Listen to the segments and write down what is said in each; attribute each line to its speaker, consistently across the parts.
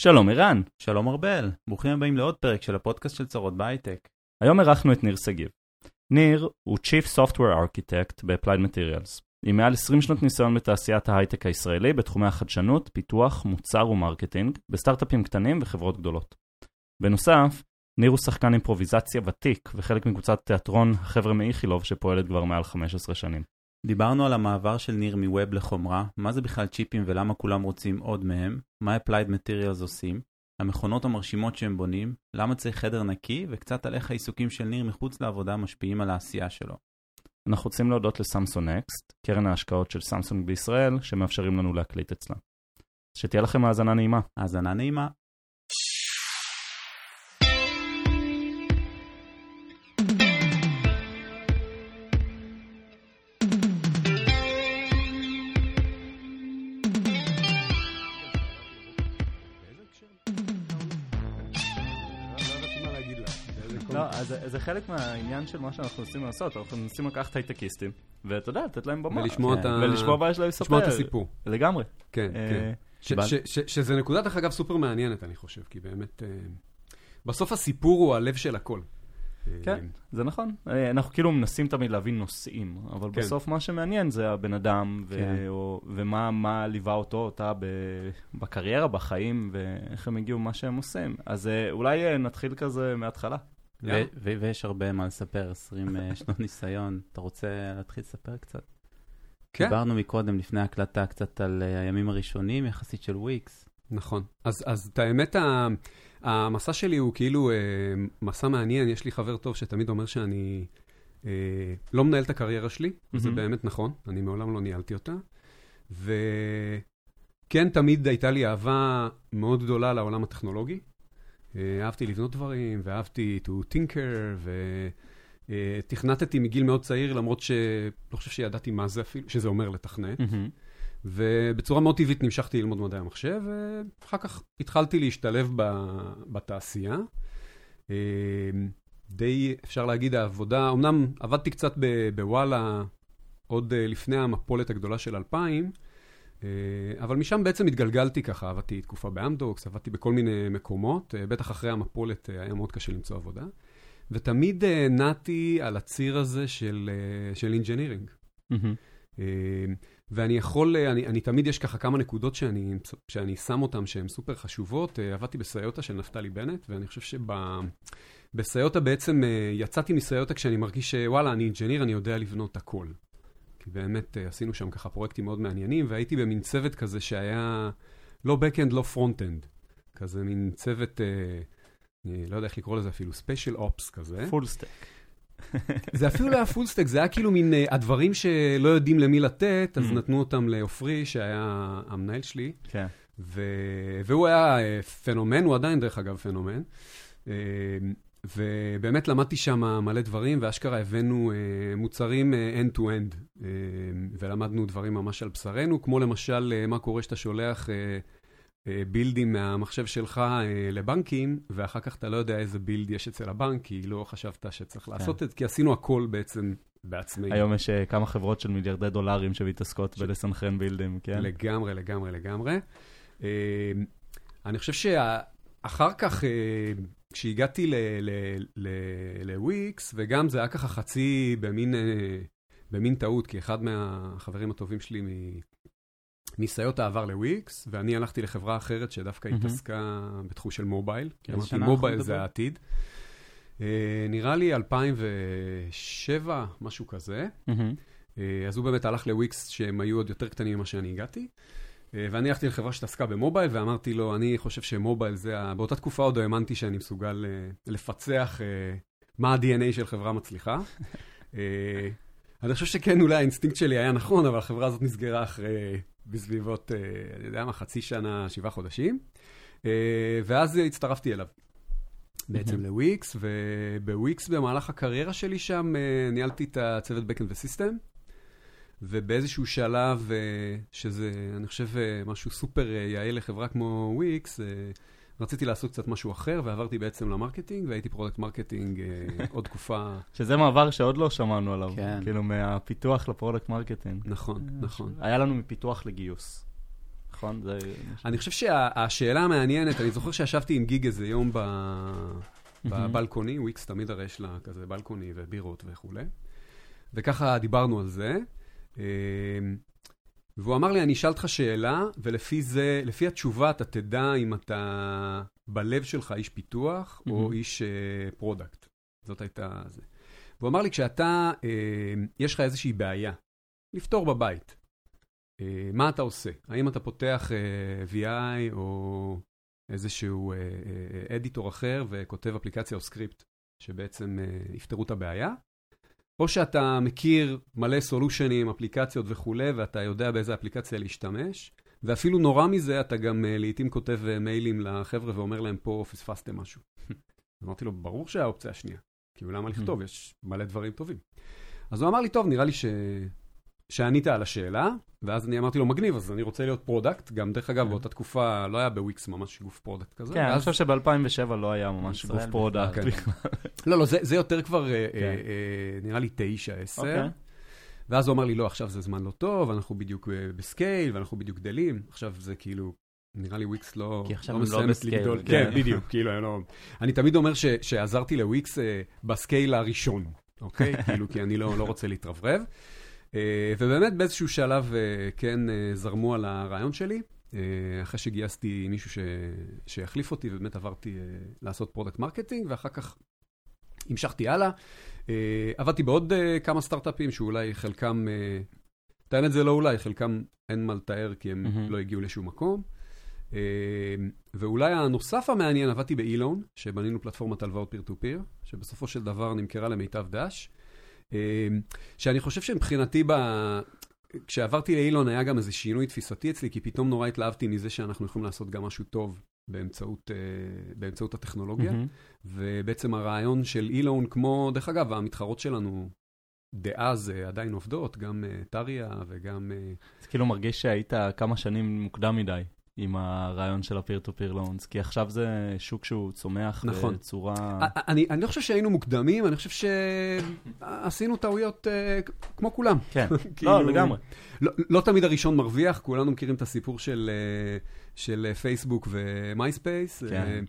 Speaker 1: שלום ערן.
Speaker 2: שלום ארבל, ברוכים הבאים לעוד פרק של הפודקאסט של צרות בהייטק.
Speaker 1: היום אירחנו את ניר שגיב. ניר הוא Chief Software Architect ב-Applied Materials, עם מעל 20 שנות ניסיון בתעשיית ההייטק הישראלי בתחומי החדשנות, פיתוח, מוצר ו marketing, בסטארט-אפים קטנים וחברות גדולות. בנוסף, ניר הוא שחקן אימפרוביזציה ותיק וחלק מקבוצת תיאטרון החבר'ה מאיכילוב שפועלת כבר מעל 15 שנים.
Speaker 2: דיברנו על המעבר של ניר מ web לחומרה, מה זה בכלל צ'יפים ולמה כולם רוצים עוד מהם, מה Applied Materials עושים, המכונות המרשימות שהם בונים, למה צריך חדר נקי, וקצת על איך העיסוקים של ניר מחוץ לעבודה משפיעים על העשייה שלו.
Speaker 1: אנחנו רוצים להודות לסמסון נקסט, קרן ההשקעות של סמסונג בישראל, שמאפשרים לנו להקליט אצלה. שתהיה לכם האזנה נעימה.
Speaker 2: האזנה נעימה.
Speaker 1: זה חלק מהעניין של מה שאנחנו רוצים לעשות, אנחנו מנסים לקחת הייטקיסטים, ואתה יודע, לתת להם במה.
Speaker 3: ולשמוע את ה-
Speaker 1: ולשמוע מה יש להם לספר.
Speaker 3: לשמוע את הסיפור.
Speaker 1: לגמרי.
Speaker 3: כן,
Speaker 1: אה,
Speaker 3: כן. שזה נקודה, דרך אגב, סופר מעניינת, אני חושב, כי באמת, אה, בסוף הסיפור הוא הלב של הכל. אה,
Speaker 1: כן, זה נכון. אנחנו כאילו מנסים תמיד להבין נושאים, אבל
Speaker 3: כן.
Speaker 1: בסוף מה שמעניין זה הבן אדם, ו-
Speaker 2: כן.
Speaker 1: או- ומה מה ליווה אותו, אותה ב- בקריירה, בחיים, ואיך הם הגיעו מה שהם עושים. אז אולי נתחיל כזה מההתחלה.
Speaker 2: ויש הרבה מה לספר, 20 אה, שנות ניסיון. אתה רוצה להתחיל לספר קצת?
Speaker 3: כן,
Speaker 2: דיברנו מקודם, לפני ההקלטה, קצת על אה, הימים הראשונים יחסית של וויקס.
Speaker 3: נכון. אז אז את האמת, המסע שלי הוא כאילו אה, מסע מעניין. יש לי חבר טוב שתמיד אומר שאני אה, לא מנהל את הקריירה שלי, וזה
Speaker 1: מהמם.
Speaker 3: באמת נכון, אני מעולם לא ניהלתי אותה. וכן, תמיד הייתה לי אהבה מאוד גדולה לעולם הטכנולוגי. אה, אהבתי לבנות דברים, ואהבתי to tinker, ותכנתתי מגיל מאוד צעיר, למרות שלא חושב שידעתי מה זה אפילו, שזה אומר לתכנת.
Speaker 1: מהמם.
Speaker 3: ובצורה מאוד טבעית נמשכתי ללמוד מדעי המחשב, ואחר כך התחלתי להשתלב ב- בתעשייה. אה, די, אפשר להגיד, העבודה, אמנם עבדתי קצת ב- בוואלה עוד אה, לפני המפולת הגדולה של 2000, אה, אבל משם בעצם התגלגלתי ככה, עבדתי תקופה באמדוקס, עבדתי בכל מיני מקומות, אה, בטח אחרי המפולת אה, היה מאוד קשה למצוא עבודה, ותמיד אה, נעתי על הציר הזה של, אה, של
Speaker 1: engineering.
Speaker 3: אה, ואני יכול, אה, אני, אני תמיד יש ככה כמה נקודות שאני, שאני שם אותן שהן סופר חשובות. אה, עבדתי בסיוטה של נפתלי בנט, ואני חושב שבסיוטה בעצם אה, יצאתי מסיוטה כשאני מרגיש שוואלה, אני engineer, אני יודע לבנות הכל. כי באמת אה, עשינו שם ככה פרויקטים מאוד מעניינים, והייתי במין צוות כזה שהיה לא back-end, לא front-end. כזה מין צוות, אה, אני לא יודע איך לקרוא לזה אפילו, special ops כזה.
Speaker 1: full stack.
Speaker 3: זה אפילו לא היה full stack, זה היה כאילו מין אה, הדברים שלא יודעים למי לתת, אז
Speaker 1: Mhm.
Speaker 3: נתנו אותם לעופרי, שהיה המנהל שלי,
Speaker 1: כן.
Speaker 3: ו- והוא היה אה, פנומן, הוא עדיין דרך אגב פנומן. ובאמת למדתי שם מלא דברים, ואשכרה הבאנו אה, מוצרים אה, end-to-end, אה, ולמדנו דברים ממש על בשרנו, כמו למשל אה, מה קורה שאתה שולח אה, אה, בילדים מהמחשב שלך אה, לבנקים, ואחר כך אתה לא יודע איזה בילד יש אצל הבנק, כי לא חשבת שצריך לעשות את זה, כי עשינו הכל בעצם בעצמנו.
Speaker 1: היום יש אה, כמה חברות של מיליארדי דולרים שמתעסקות בלסנכרן בילדים, כן?
Speaker 3: לגמרי, לגמרי, לגמרי. אה, אני חושב שאחר כך, אה, כשהגעתי לוויקס, וגם זה היה ככה חצי במין, אה, במין טעות, כי אחד מהחברים הטובים שלי מ- מסיוטה עבר לוויקס, ואני הלכתי לחברה אחרת שדווקא
Speaker 1: מהמם.
Speaker 3: התעסקה בתחום של מובייל. כי
Speaker 2: איזה
Speaker 3: אמרתי, מובייל זה? העתיד. אה, נראה לי 2007, משהו כזה.
Speaker 1: מהמם.
Speaker 3: אה, אז הוא באמת הלך לוויקס שהם היו עוד יותר קטנים ממה שאני הגעתי. אה, ואני הלכתי לחברה שהתעסקה במובייל, ואמרתי לו, אני חושב שמובייל זה, ה... באותה תקופה עוד האמנתי שאני מסוגל אה, לפצח אה, מה ה-DNA של חברה מצליחה. אני חושב שכן, אולי האינסטינקט שלי היה נכון, אבל החברה הזאת נסגרה אחרי, בסביבות, אני יודע מה, חצי שנה, שבעה חודשים. ואז הצטרפתי אליו. בעצם לוויקס, ובוויקס במהלך הקריירה שלי שם ניהלתי את הצוות Backend ו system, ובאיזשהו שלב, אה, שזה, אני חושב, אה, משהו סופר אה, יעיל לחברה כמו וויקס, רציתי לעשות קצת משהו אחר, ועברתי בעצם ל marketing, והייתי product marketing עוד תקופה.
Speaker 1: שזה מעבר שעוד לא שמענו עליו.
Speaker 2: כן.
Speaker 1: כאילו מהפיתוח ל product marketing.
Speaker 3: נכון, נכון.
Speaker 1: היה לנו מפיתוח לגיוס. נכון? זה...
Speaker 3: אני חושב שהשאלה המעניינת, אני זוכר שישבתי עם גיג איזה יום ב... ב balcony, וויקס תמיד הרי יש לה כזה balcony ובירות וכולי, וככה דיברנו על זה. אמ, והוא אמר לי, אני אשאל אותך שאלה, ולפי זה, לפי התשובה אתה תדע אם אתה בלב שלך איש פיתוח או איש product. זאת הייתה זה. והוא אמר לי, כשאתה, אה, יש לך איזושהי בעיה, לפתור בבית, אה, מה אתה עושה? האם אתה פותח אה, VI או איזשהו אה, אה, editor אחר וכותב אפליקציה או סקריפט שבעצם אה, יפתרו את הבעיה? או שאתה מכיר מלא solution ים, אפליקציות וכולי, ואתה יודע באיזה אפליקציה להשתמש, ואפילו נורא מזה, אתה גם uh, לעיתים כותב uh, מיילים לחבר'ה ואומר להם, פה פספסתם משהו. אמרתי לו, ברור שהאופציה השנייה. כאילו, למה לכתוב? יש מלא דברים טובים. אז הוא אמר לי, טוב, נראה לי ש... שענית על השאלה, ואז אני אמרתי לו, מגניב, אז אני רוצה להיות product. גם, דרך אגב, כן. באותה תקופה לא היה בוויקס ממש גוף product כזה.
Speaker 1: כן, אני חושב שב-2007 לא היה ממש גוף product.
Speaker 3: כן. לא, לא, זה יותר כבר, אה, כן. אה, נראה לי תשע, עשר. אוקיי. ואז הוא אמר לי, לא, עכשיו זה זמן לא טוב, אנחנו בדיוק ב scale, ואנחנו בדיוק גדלים. עכשיו זה כאילו, נראה לי וויקס לא,
Speaker 2: כי עכשיו לא, לא מסיימת לגדול.
Speaker 3: כן, כן בדיוק, כאילו, אני לא... אני תמיד אומר ש, שעזרתי לוויקס אה, ב scale הראשון, אוקיי? כאילו, כי אני לא, לא רוצה להתרברב. אה, ובאמת באיזשהו שלב אה, כן אה, זרמו על הרעיון שלי. אחרי שגייסתי מישהו ש... שיחליף אותי, ובאמת עברתי לעשות product marketing, ואחר כך המשכתי הלאה. אה, עבדתי בעוד כמה סטארט-אפים שאולי חלקם, אה, את זה לא אולי, חלקם אין מה לתאר כי הם mm-hmm. לא הגיעו לשום מקום. ואולי הנוסף המעניין, עבדתי ב eLoan, שבנינו פלטפורמת הלוואות peer to peer, שבסופו של דבר נמכרה למיטב דש. שאני חושב שמבחינתי, ב... כשעברתי ל eLoan היה גם איזה שינוי תפיסתי אצלי, כי פתאום נורא התלהבתי מזה שאנחנו יכולים לעשות גם משהו טוב באמצעות, uh, באמצעות הטכנולוגיה, mm-hmm. ובעצם הרעיון של אילון, כמו, דרך אגב, המתחרות שלנו דאז uh, עדיין עובדות, גם uh, טריה וגם...
Speaker 1: זה כאילו מרגיש שהיית כמה שנים מוקדם מדי. עם הרעיון של ה-peer-to-peer loans, כי עכשיו זה שוק שהוא צומח נכון. בצורה...
Speaker 3: אני, אני לא חושב שהיינו מוקדמים, אני חושב שעשינו טעויות uh, כמו כולם.
Speaker 1: כן, כאילו, לא, לגמרי.
Speaker 3: לא, לא תמיד הראשון מרוויח, כולנו מכירים את הסיפור של, uh, של פייסבוק ומייספייס. כן. Uh, אה,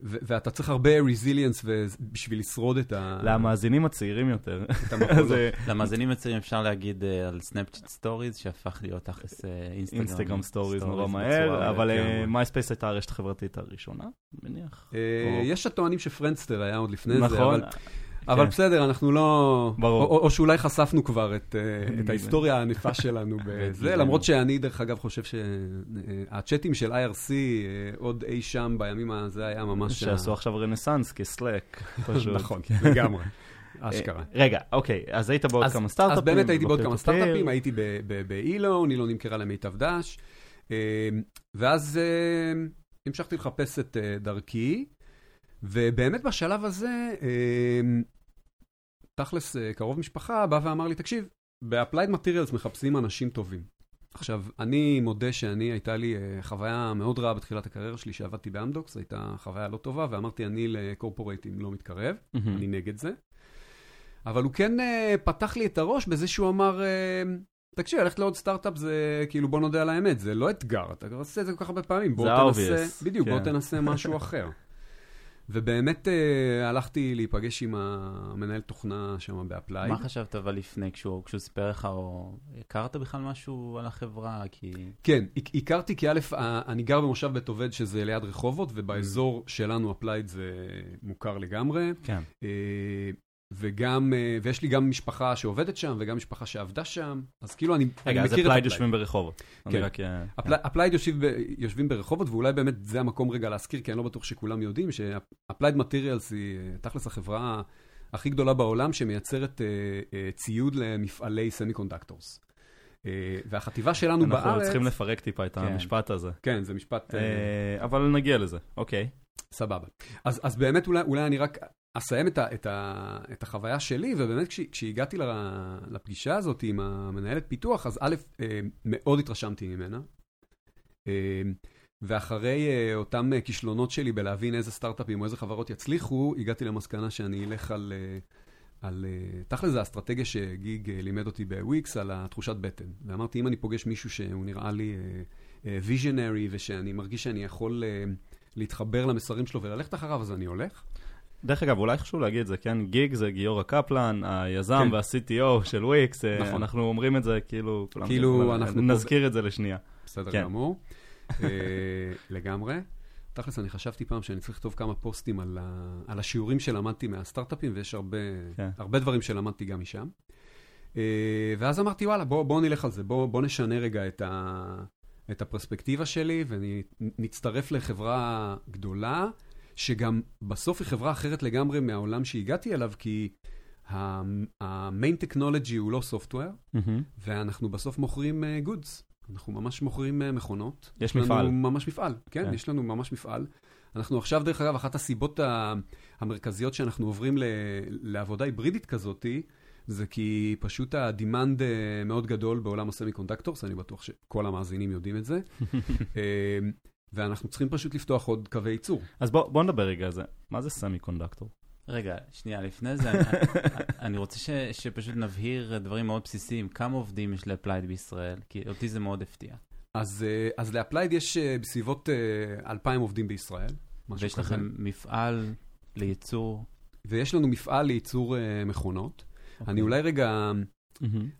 Speaker 3: ואתה צריך הרבה resilience בשביל לשרוד את ה...
Speaker 1: למאזינים הצעירים יותר.
Speaker 2: למאזינים הצעירים אפשר להגיד אה, על סנאפצ'אט stories, שהפך להיות תכלס
Speaker 1: אינסטגרם. אינסטגרם stories נורא מהר, אבל מייספייס הייתה הרשת החברתית הראשונה, מניח.
Speaker 3: יש הטוענים שפרנדסטר היה עוד לפני זה, נכון. אבל כן. בסדר, אנחנו לא... ברור. או, או שאולי חשפנו כבר את, אה, ההיסטוריה הענפה שלנו בזה, למרות שאני, דרך אגב, חושב שהצ'אטים של IRC, אה, עוד אי שם בימים הזה היה ממש...
Speaker 1: שעשו עכשיו רנסאנס כסלק, פשוט.
Speaker 3: נכון, כן. לגמרי. אשכרה.
Speaker 1: רגע, אוקיי, אז היית בעוד כמה סטארט-אפים.
Speaker 3: אז באמת הייתי בעוד כמה סטארט-אפים, הייתי באילון, אילון נמכרה למיטב דש, אה, ואז המשכתי לחפש את דרכי. ובאמת בשלב הזה, תכלס אה, קרוב משפחה בא ואמר לי, תקשיב, ב-Applied Materials מחפשים אנשים טובים. עכשיו, אני מודה שאני, הייתה לי אה, חוויה מאוד רעה בתחילת הקריירה שלי, שעבדתי באמדוקס, הייתה חוויה לא טובה, ואמרתי, אני לקורפורייטים לא מתקרב, mm-hmm. אני נגד זה. אבל הוא כן uh, פתח לי את הראש בזה שהוא אמר, תקשיב, ללכת לעוד סטארט-אפ זה, כאילו, בוא נודה על האמת, זה לא אתגר, אתה עושה את זה כל כך הרבה פעמים, בוא תנסה, obvious. בדיוק, כן. בוא תנסה משהו אחר. ובאמת uh, הלכתי להיפגש עם המנהל תוכנה שם באפלייד.
Speaker 2: מה חשבת אבל לפני, כשהוא, כשהוא סיפר לך, או הכרת בכלל משהו על החברה? כי...
Speaker 3: כן, הכרתי כי א', אני גר במושב בית עובד שזה ליד רחובות, ובאזור mm. שלנו אפלייד זה מוכר לגמרי.
Speaker 1: כן. Uh,
Speaker 3: וגם, אה, ויש לי גם משפחה שעובדת שם, וגם משפחה שעבדה שם, אז כאילו אני,
Speaker 1: רגע, אז אפלייד יושבים ברחובות.
Speaker 3: כן, אפלייד יושבים ברחובות, ואולי באמת זה המקום רגע להזכיר, כי אני לא בטוח שכולם יודעים, שאפלייד מטריאלס היא אה, תכלס החברה הכי גדולה בעולם, שמייצרת אה, ציוד למפעלי semiconductors. והחטיבה שלנו בארץ...
Speaker 1: אנחנו צריכים לפרק טיפה את כן. המשפט הזה.
Speaker 3: כן, זה משפט...
Speaker 1: אבל נגיע לזה, אוקיי.
Speaker 3: סבבה. אז, אז באמת אולי, אולי אני רק אסיים את, ה, את, ה, את החוויה שלי, ובאמת כש, כשהגעתי לפגישה הזאת עם המנהלת פיתוח, אז א', אה, מאוד התרשמתי ממנה. אה, ואחרי אה, אותם כישלונות שלי בלהבין איזה סטארט-אפים או איזה חברות יצליחו, הגעתי למסקנה שאני אלך על, על תכל'ס האסטרטגיה שגיג לימד אותי בוויקס, על התחושת בטן. ואמרתי, אם אני פוגש מישהו שהוא נראה לי ויז'נרי, ושאני מרגיש שאני יכול להתחבר למסרים שלו וללכת אחריו, אז אני הולך.
Speaker 1: דרך אגב, אולי חשוב להגיד את זה, כן? גיג זה גיורא קפלן, היזם
Speaker 3: כן.
Speaker 1: וה-CTO של וויקס, אה,
Speaker 3: נכון.
Speaker 1: אנחנו אומרים את זה כאילו, כולם
Speaker 3: כאילו אנחנו פה
Speaker 1: נזכיר את זה לשנייה.
Speaker 3: בסדר
Speaker 1: כן.
Speaker 3: גמור. אה, לגמרי. תכלס, אני חשבתי פעם שאני צריך לכתוב כמה פוסטים על, ה... על השיעורים שלמדתי מהסטארט-אפים, ויש הרבה,
Speaker 1: כן.
Speaker 3: הרבה דברים שלמדתי גם משם. אה, ואז אמרתי, וואלה, בוא, בוא נלך על זה, בוא, בוא נשנה רגע את, ה... את הפרספקטיבה שלי, ונצטרף לחברה גדולה, שגם בסוף היא חברה אחרת לגמרי מהעולם שהגעתי אליו, כי המיין טכנולוגי הוא לא סופטוור,
Speaker 1: מהמם.
Speaker 3: ואנחנו בסוף מוכרים uh, goods. אנחנו ממש מוכרים uh, מכונות.
Speaker 1: יש
Speaker 3: לנו
Speaker 1: מפעל.
Speaker 3: ממש מפעל, כן,
Speaker 1: כן.
Speaker 3: יש לנו ממש מפעל. אנחנו עכשיו, דרך אגב, אחת הסיבות המרכזיות שאנחנו עוברים ל- לעבודה היברידית כזאתי, זה כי פשוט ה demand אה, מאוד גדול בעולם ה semiconductors, אני בטוח שכל המאזינים יודעים את זה. אה, ואנחנו צריכים פשוט לפתוח עוד קווי ייצור.
Speaker 1: אז בוא בוא נדבר רגע על זה. מה זה semiconductor?
Speaker 2: רגע, שנייה, לפני זה, אני, אני רוצה ש, שפשוט נבהיר דברים מאוד בסיסיים. כמה עובדים יש לאפלייד בישראל? כי אותי זה מאוד הפתיע.
Speaker 3: אז, אה, אז לאפלייד יש אה, בסביבות אה, 2,000 עובדים בישראל.
Speaker 2: ויש
Speaker 3: כזה.
Speaker 2: לכם מפעל לייצור.
Speaker 3: ויש לנו מפעל לייצור אה, מכונות.
Speaker 2: אוקיי.
Speaker 3: אני אולי רגע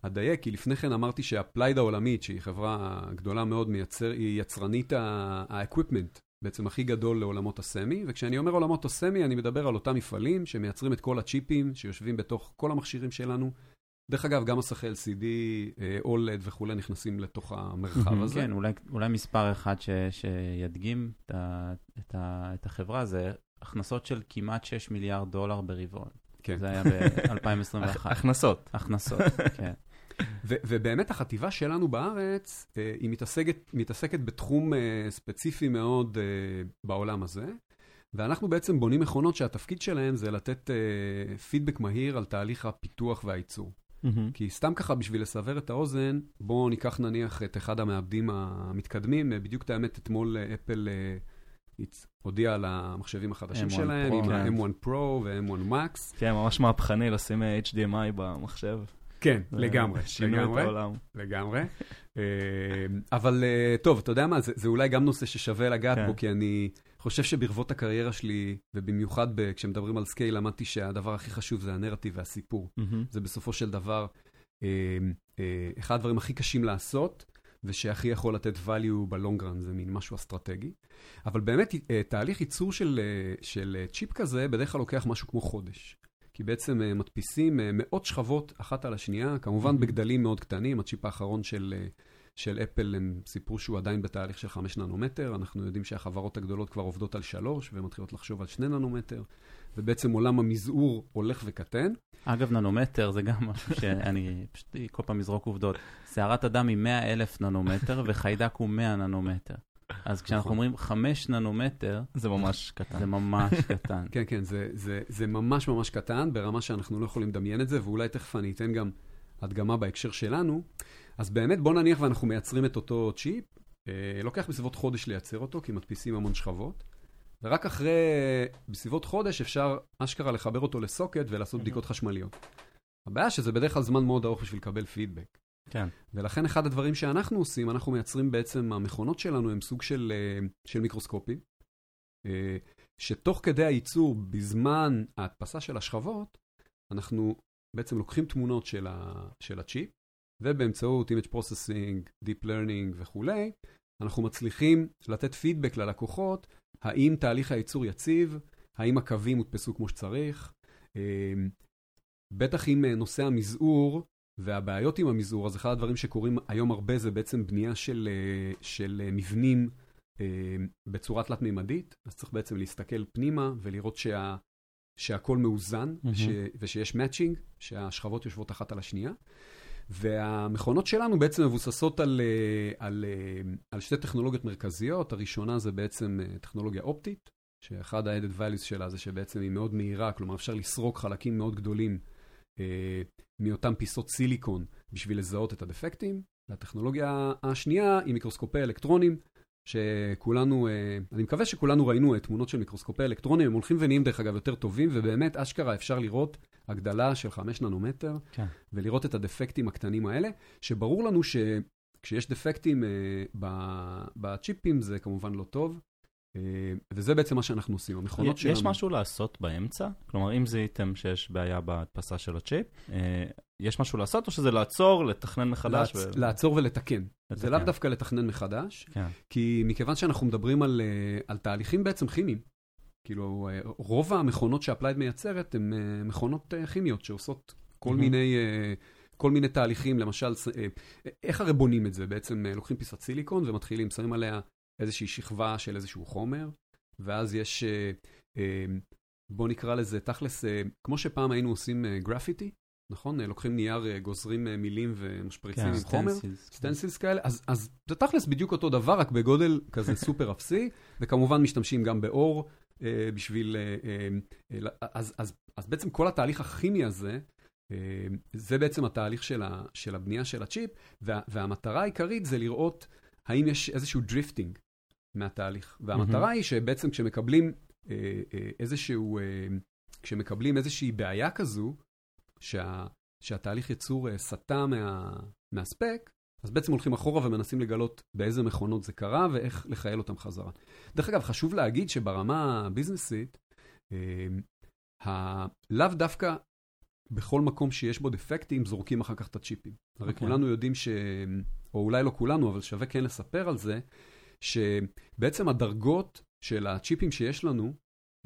Speaker 3: אדייק, כי לפני כן אמרתי שאפלייד העולמית, שהיא חברה גדולה מאוד, מייצר, היא יצרנית ה-equipment, בעצם הכי גדול לעולמות ה semi, וכשאני אומר עולמות ה semi, אני מדבר על אותם מפעלים שמייצרים את כל הצ'יפים שיושבים בתוך כל המכשירים שלנו. דרך אגב, גם מסכי LCD, אה, OLED וכולי נכנסים לתוך המרחב הזה.
Speaker 2: כן, אולי, אולי מספר אחד ש, שידגים את, ה, את, ה, את החברה זה הכנסות של כמעט 6 מיליארד דולר ברבעון.
Speaker 3: כן.
Speaker 2: זה היה ב-2021.
Speaker 1: הכנסות.
Speaker 2: הכנסות, כן.
Speaker 3: ו- ובאמת החטיבה שלנו בארץ, אה, היא מתעסקת, מתעסקת בתחום אה, ספציפי מאוד אה, בעולם הזה, ואנחנו בעצם בונים מכונות שהתפקיד שלהן זה לתת אה, פידבק מהיר על תהליך הפיתוח והייצור.
Speaker 1: מהמם.
Speaker 3: כי סתם ככה, בשביל לסבר את האוזן, בואו ניקח נניח את אחד המעבדים המתקדמים. אה, בדיוק את האמת, אתמול אה, אפל אה, הודיעה על המחשבים החדשים
Speaker 2: M1
Speaker 3: שלהם,
Speaker 2: Pro,
Speaker 3: עם
Speaker 1: כן.
Speaker 3: ה-M1 Pro ו-M1 Max.
Speaker 1: כן, ממש מהפכני לשים אה, HDMI במחשב.
Speaker 3: כן,
Speaker 1: זה
Speaker 3: לגמרי, לגמרי. לגמרי. אה, אבל אה, טוב, אתה יודע מה, זה, זה אולי גם נושא ששווה לגעת
Speaker 1: כן.
Speaker 3: בו, כי אני חושב שברבות הקריירה שלי, ובמיוחד ב- כשמדברים על scale, למדתי שהדבר הכי חשוב זה הנרטיב והסיפור.
Speaker 1: מהמם.
Speaker 3: זה בסופו של דבר אה, אה, אחד הדברים הכי קשים לעשות, ושהכי יכול לתת value בלונגרן, זה מין משהו אסטרטגי. אבל באמת, אה, תהליך ייצור של, אה, של אה, צ'יפ כזה, בדרך כלל לוקח משהו כמו חודש. כי בעצם מדפיסים מאות שכבות אחת על השנייה, כמובן
Speaker 1: Mhm.
Speaker 3: בגדלים מאוד קטנים, הצ'יפ האחרון של, של אפל, הם סיפרו שהוא עדיין בתהליך של 5 ננומטר, אנחנו יודעים שהחברות הגדולות כבר עובדות על 3 ומתחילות לחשוב על 2 ננומטר, ובעצם עולם המזעור הולך וקטן.
Speaker 2: אגב, ננומטר זה גם משהו שאני פשוט כל פעם אזרוק עובדות. שערת אדם היא 100 אלף ננומטר וחיידק הוא 100 ננומטר. אז כשאנחנו
Speaker 3: נכון.
Speaker 2: אומרים 5 ננומטר,
Speaker 1: זה ממש קטן.
Speaker 2: זה ממש קטן.
Speaker 3: כן, כן, זה, זה, זה ממש ממש קטן, ברמה שאנחנו לא יכולים לדמיין את זה, ואולי תכף אני אתן גם הדגמה בהקשר שלנו. אז באמת, בוא נניח ואנחנו מייצרים את אותו צ'יפ, אה, לוקח בסביבות חודש לייצר אותו, כי מדפיסים המון שכבות, ורק אחרי, בסביבות חודש, אפשר אשכרה לחבר אותו לסוקט ולעשות בדיקות חשמליות. הבעיה שזה בדרך כלל זמן מאוד ארוך בשביל לקבל פידבק.
Speaker 1: כן.
Speaker 3: ולכן אחד הדברים שאנחנו עושים, אנחנו מייצרים בעצם, המכונות שלנו הם סוג של, אה, של מיקרוסקופים, אה, שתוך כדי הייצור, בזמן ההדפסה של השכבות, אנחנו בעצם לוקחים תמונות של, ה, של הצ'יפ, ובאמצעות Image Processing, Deep Learning וכולי, אנחנו מצליחים לתת פידבק ללקוחות, האם תהליך הייצור יציב, האם הקווים הודפסו כמו שצריך, אה, בטח עם אה, נושא המזעור, והבעיות עם המזעור, אז אחד הדברים שקורים היום הרבה זה בעצם בנייה של, אה, של אה, מבנים בצורה תלת-מימדית, אז צריך בעצם להסתכל פנימה ולראות שה, שהכל מאוזן
Speaker 1: מהמם.
Speaker 3: ש, ושיש מאצ'ינג, שהשכבות יושבות אחת על השנייה. והמכונות שלנו בעצם מבוססות על, אה, על, אה, על שתי טכנולוגיות מרכזיות. הראשונה זה בעצם אה, טכנולוגיה אופטית, שאחד ה-added values שלה זה שבעצם היא מאוד מהירה, כלומר אפשר לסרוק חלקים מאוד גדולים אה, מאותן פיסות סיליקון בשביל לזהות את הדפקטים. והטכנולוגיה השנייה היא מיקרוסקופי אלקטרונים, שכולנו, אה, אני מקווה שכולנו ראינו אה, תמונות של מיקרוסקופי אלקטרונים, הם הולכים ונהיים דרך אגב יותר טובים, ובאמת אשכרה אפשר לראות הגדלה של 5 ננומטר,
Speaker 2: כן.
Speaker 3: ולראות את הדפקטים הקטנים האלה, שברור לנו ש... כשיש דפקטים uh, בצ'יפים זה כמובן לא טוב. Uh, וזה בעצם מה שאנחנו עושים, המכונות
Speaker 1: יש
Speaker 3: שלנו.
Speaker 1: יש משהו לעשות באמצע? כלומר, אם זיהיתם שיש בעיה בהדפסה של הצ'יפ, אה, יש משהו לעשות או שזה לעצור, לתכנן מחדש?
Speaker 3: לעצ...
Speaker 1: ו...
Speaker 3: לעצור ולתקן.
Speaker 1: לתקן.
Speaker 3: זה לאו דווקא לתכנן מחדש,
Speaker 1: כן.
Speaker 3: כי מכיוון שאנחנו מדברים על, uh, על תהליכים בעצם כימיים, כאילו רוב המכונות שאפלייד מייצרת הן מכונות כימיות שעושות כל. מיני... כל מיני תהליכים, למשל, אה, איך הרי בונים את זה? בעצם אה, לוקחים פיסת סיליקון ומתחילים, שמים עליה איזושהי שכבה של איזשהו חומר, ואז יש, אה, אה, בוא נקרא לזה, תכלס, אה, כמו שפעם היינו עושים גרפיטי, נכון? לוקחים נייר, גוזרים מילים ומשפריצים
Speaker 1: כן,
Speaker 3: עם חומר,
Speaker 2: stencils.
Speaker 3: stencils כאלה, אז, אז זה תכלס בדיוק אותו דבר, רק בגודל כזה סופר אפסי, וכמובן משתמשים גם באור אה, בשביל... אה, אה, אז, אז, אז בעצם כל התהליך הכימי הזה, אה, זה בעצם התהליך של, ה, של הבנייה של הצ'יפ, וה, והמטרה העיקרית זה לראות האם יש איזשהו drifting מהתהליך. והמטרה היא שבעצם כשמקבלים אה, אה, איזשהו, אה, כשמקבלים איזושהי בעיה כזו, שה, שהתהליך ייצור אה, סטה מה, מה spec, אז בעצם הולכים אחורה ומנסים לגלות באיזה מכונות זה קרה ואיך לחייל אותם חזרה. דרך אגב, חשוב להגיד שברמה הביזנסית, אה, ה- לאו דווקא בכל מקום שיש בו דפקטים, זורקים אחר כך את הצ'יפים. הרי
Speaker 1: אוקיי.
Speaker 3: כולנו יודעים ש... או אולי לא כולנו, אבל שווה כן לספר על זה, שבעצם הדרגות של הצ'יפים שיש לנו,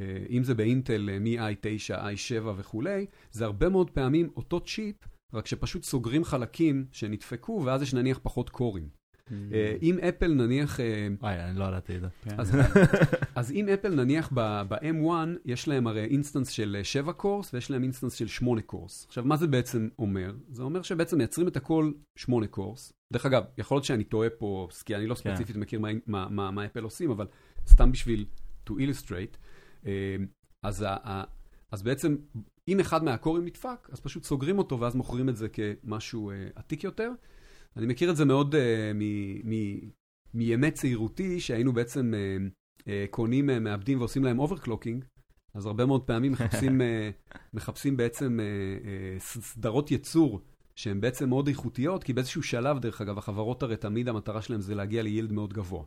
Speaker 3: אה, אם זה באינטל אה, מ-i9, i7 וכולי, זה הרבה מאוד פעמים אותו צ'יפ, רק שפשוט סוגרים חלקים שנדפקו, ואז יש נניח פחות קורים. אה, אם אפל נניח...
Speaker 1: וואי, אני לא ידעתי את זה.
Speaker 2: כן.
Speaker 3: אז, אם אפל נניח ב- ב-M1, יש להם הרי instance של 7 cores ויש להם instance של 8 cores. עכשיו, מה זה בעצם אומר? זה אומר שבעצם מייצרים את הכל 8 cores. דרך אגב, יכול להיות שאני טועה פה, כי אני לא
Speaker 1: כן.
Speaker 3: ספציפית מכיר מה, מה, מה, מה אפל עושים, אבל סתם בשביל to illustrate. אה, אז, ה, ה, אז בעצם, אם אחד מהקורים נדפק, אז פשוט סוגרים אותו ואז מוכרים את זה כמשהו אה, איטי יותר. אני מכיר את זה מאוד אה, מימי צעירותי, שהיינו בעצם קונים מעבדים ועושים להם overclocking, אז הרבה מאוד פעמים מחפשים, מחפשים בעצם סדרות ייצור שהן בעצם מאוד איכותיות, כי באיזשהו שלב, דרך אגב, החברות הרי תמיד המטרה שלהן זה להגיע ל yield מאוד גבוה.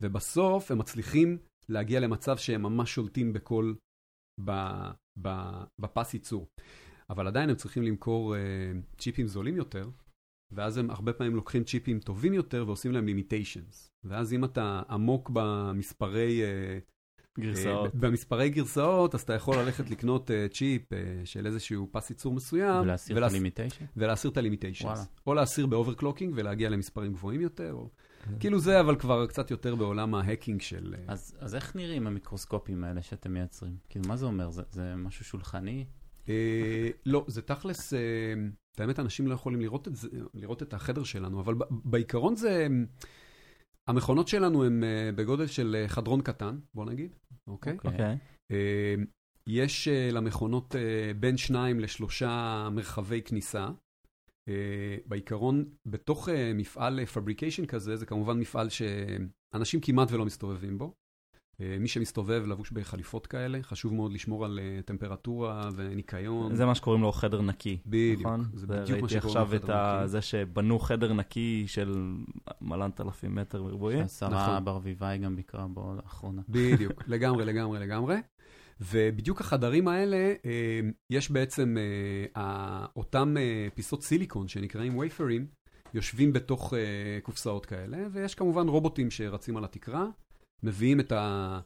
Speaker 3: ובסוף הם מצליחים להגיע למצב שהם ממש שולטים בכל, ב, ב, בפס ייצור. אבל עדיין הם צריכים למכור uh, צ'יפים זולים יותר, ואז הם הרבה פעמים לוקחים צ'יפים טובים יותר ועושים להם limitations. ואז אם אתה עמוק במספרי, uh,
Speaker 1: גרסאות.
Speaker 3: uh, במספרי גרסאות, אז אתה יכול ללכת לקנות uh, צ'יפ uh, של איזשהו פס ייצור מסוים,
Speaker 2: ולהסיר את
Speaker 3: ולהס-
Speaker 2: ה limitation?
Speaker 3: ולהסיר את ה limitations.
Speaker 2: וואלה.
Speaker 3: או להסיר ב overclocking ולהגיע למספרים גבוהים יותר, או...
Speaker 1: כן.
Speaker 3: כאילו זה אבל כבר קצת יותר בעולם ההקינג של... אה,
Speaker 2: אז אז איך נראים המיקרוסקופים האלה שאתם מייצרים? כאילו, מה זה אומר? זה- זה משהו שולחני?
Speaker 3: אה, לא, זה תכלס, אה, את האמת, אנשים לא יכולים לראות את, זה, לראות את החדר שלנו, אבל בעיקרון זה, המכונות שלנו הן אה, בגודל של אה, חדרון קטן, בוא נגיד, אוקיי?
Speaker 2: אוקיי.
Speaker 1: אוקיי.
Speaker 3: אה, יש למכונות בין שניים לשלושה מרחבי כניסה. בעיקרון, בתוך מפעל פבריקיישן כזה, זה כמובן מפעל שאנשים כמעט ולא מסתובבים בו. אה, מי שמסתובב לבוש בחליפות כאלה, חשוב מאוד לשמור על אה, טמפרטורה וניקיון.
Speaker 1: זה מה שקוראים לו חדר נקי,
Speaker 3: בדיוק,
Speaker 1: נכון?
Speaker 3: זה בדיוק מה
Speaker 1: ראיתי
Speaker 3: שקוראים
Speaker 1: עכשיו
Speaker 3: לו
Speaker 1: את
Speaker 3: חדר נקי.
Speaker 1: זה שבנו חדר נקי של מלנת אלפים מטר מרבועי.
Speaker 2: השרה
Speaker 3: נכון.
Speaker 2: ברביבאי גם ביקרה בו לאחרונה.
Speaker 3: בדיוק, לגמרי, לגמרי, לגמרי. ובדיוק החדרים האלה, אה, יש בעצם אותם פיסות סיליקון שנקראים וייפרים, יושבים בתוך קופסאות כאלה, ויש כמובן רובוטים שרצים על התקרה, מביאים את, ה,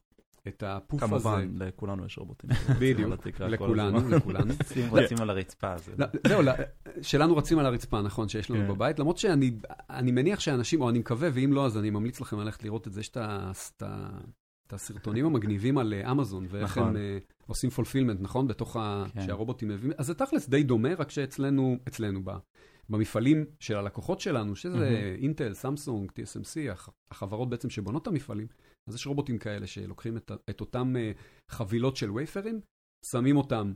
Speaker 3: את הפוף הזה.
Speaker 1: כמובן, לכולנו יש רובוטים.
Speaker 3: בדיוק, לכולנו. לכולנו.
Speaker 2: רצים על הרצפה. זה-
Speaker 3: לא, זהו, לא, שלנו רצים על הרצפה, נכון, שיש לנו
Speaker 1: כן.
Speaker 3: בבית, למרות שאני אני מניח שאנשים, או אני מקווה, ואם לא, אז אני ממליץ לכם ללכת לראות את זה, יש את הסרטונים המגניבים על אה, אמזון, ואיך
Speaker 1: נכון.
Speaker 3: הם אה, עושים פולפילמנט, נכון? בתוך ה...
Speaker 2: כן.
Speaker 3: שהרובוטים מביאים, אז זה תכלס די דומה, רק שאצלנו, אצלנו, ב- במפעלים של הלקוחות שלנו, שזה. אינטל, סמסונג, TSMC, הח- החברות בעצם שבונות את המפעלים, אז יש רובוטים כאלה שלוקחים את, את אותם אה, חבילות של וייפרים, שמים אותם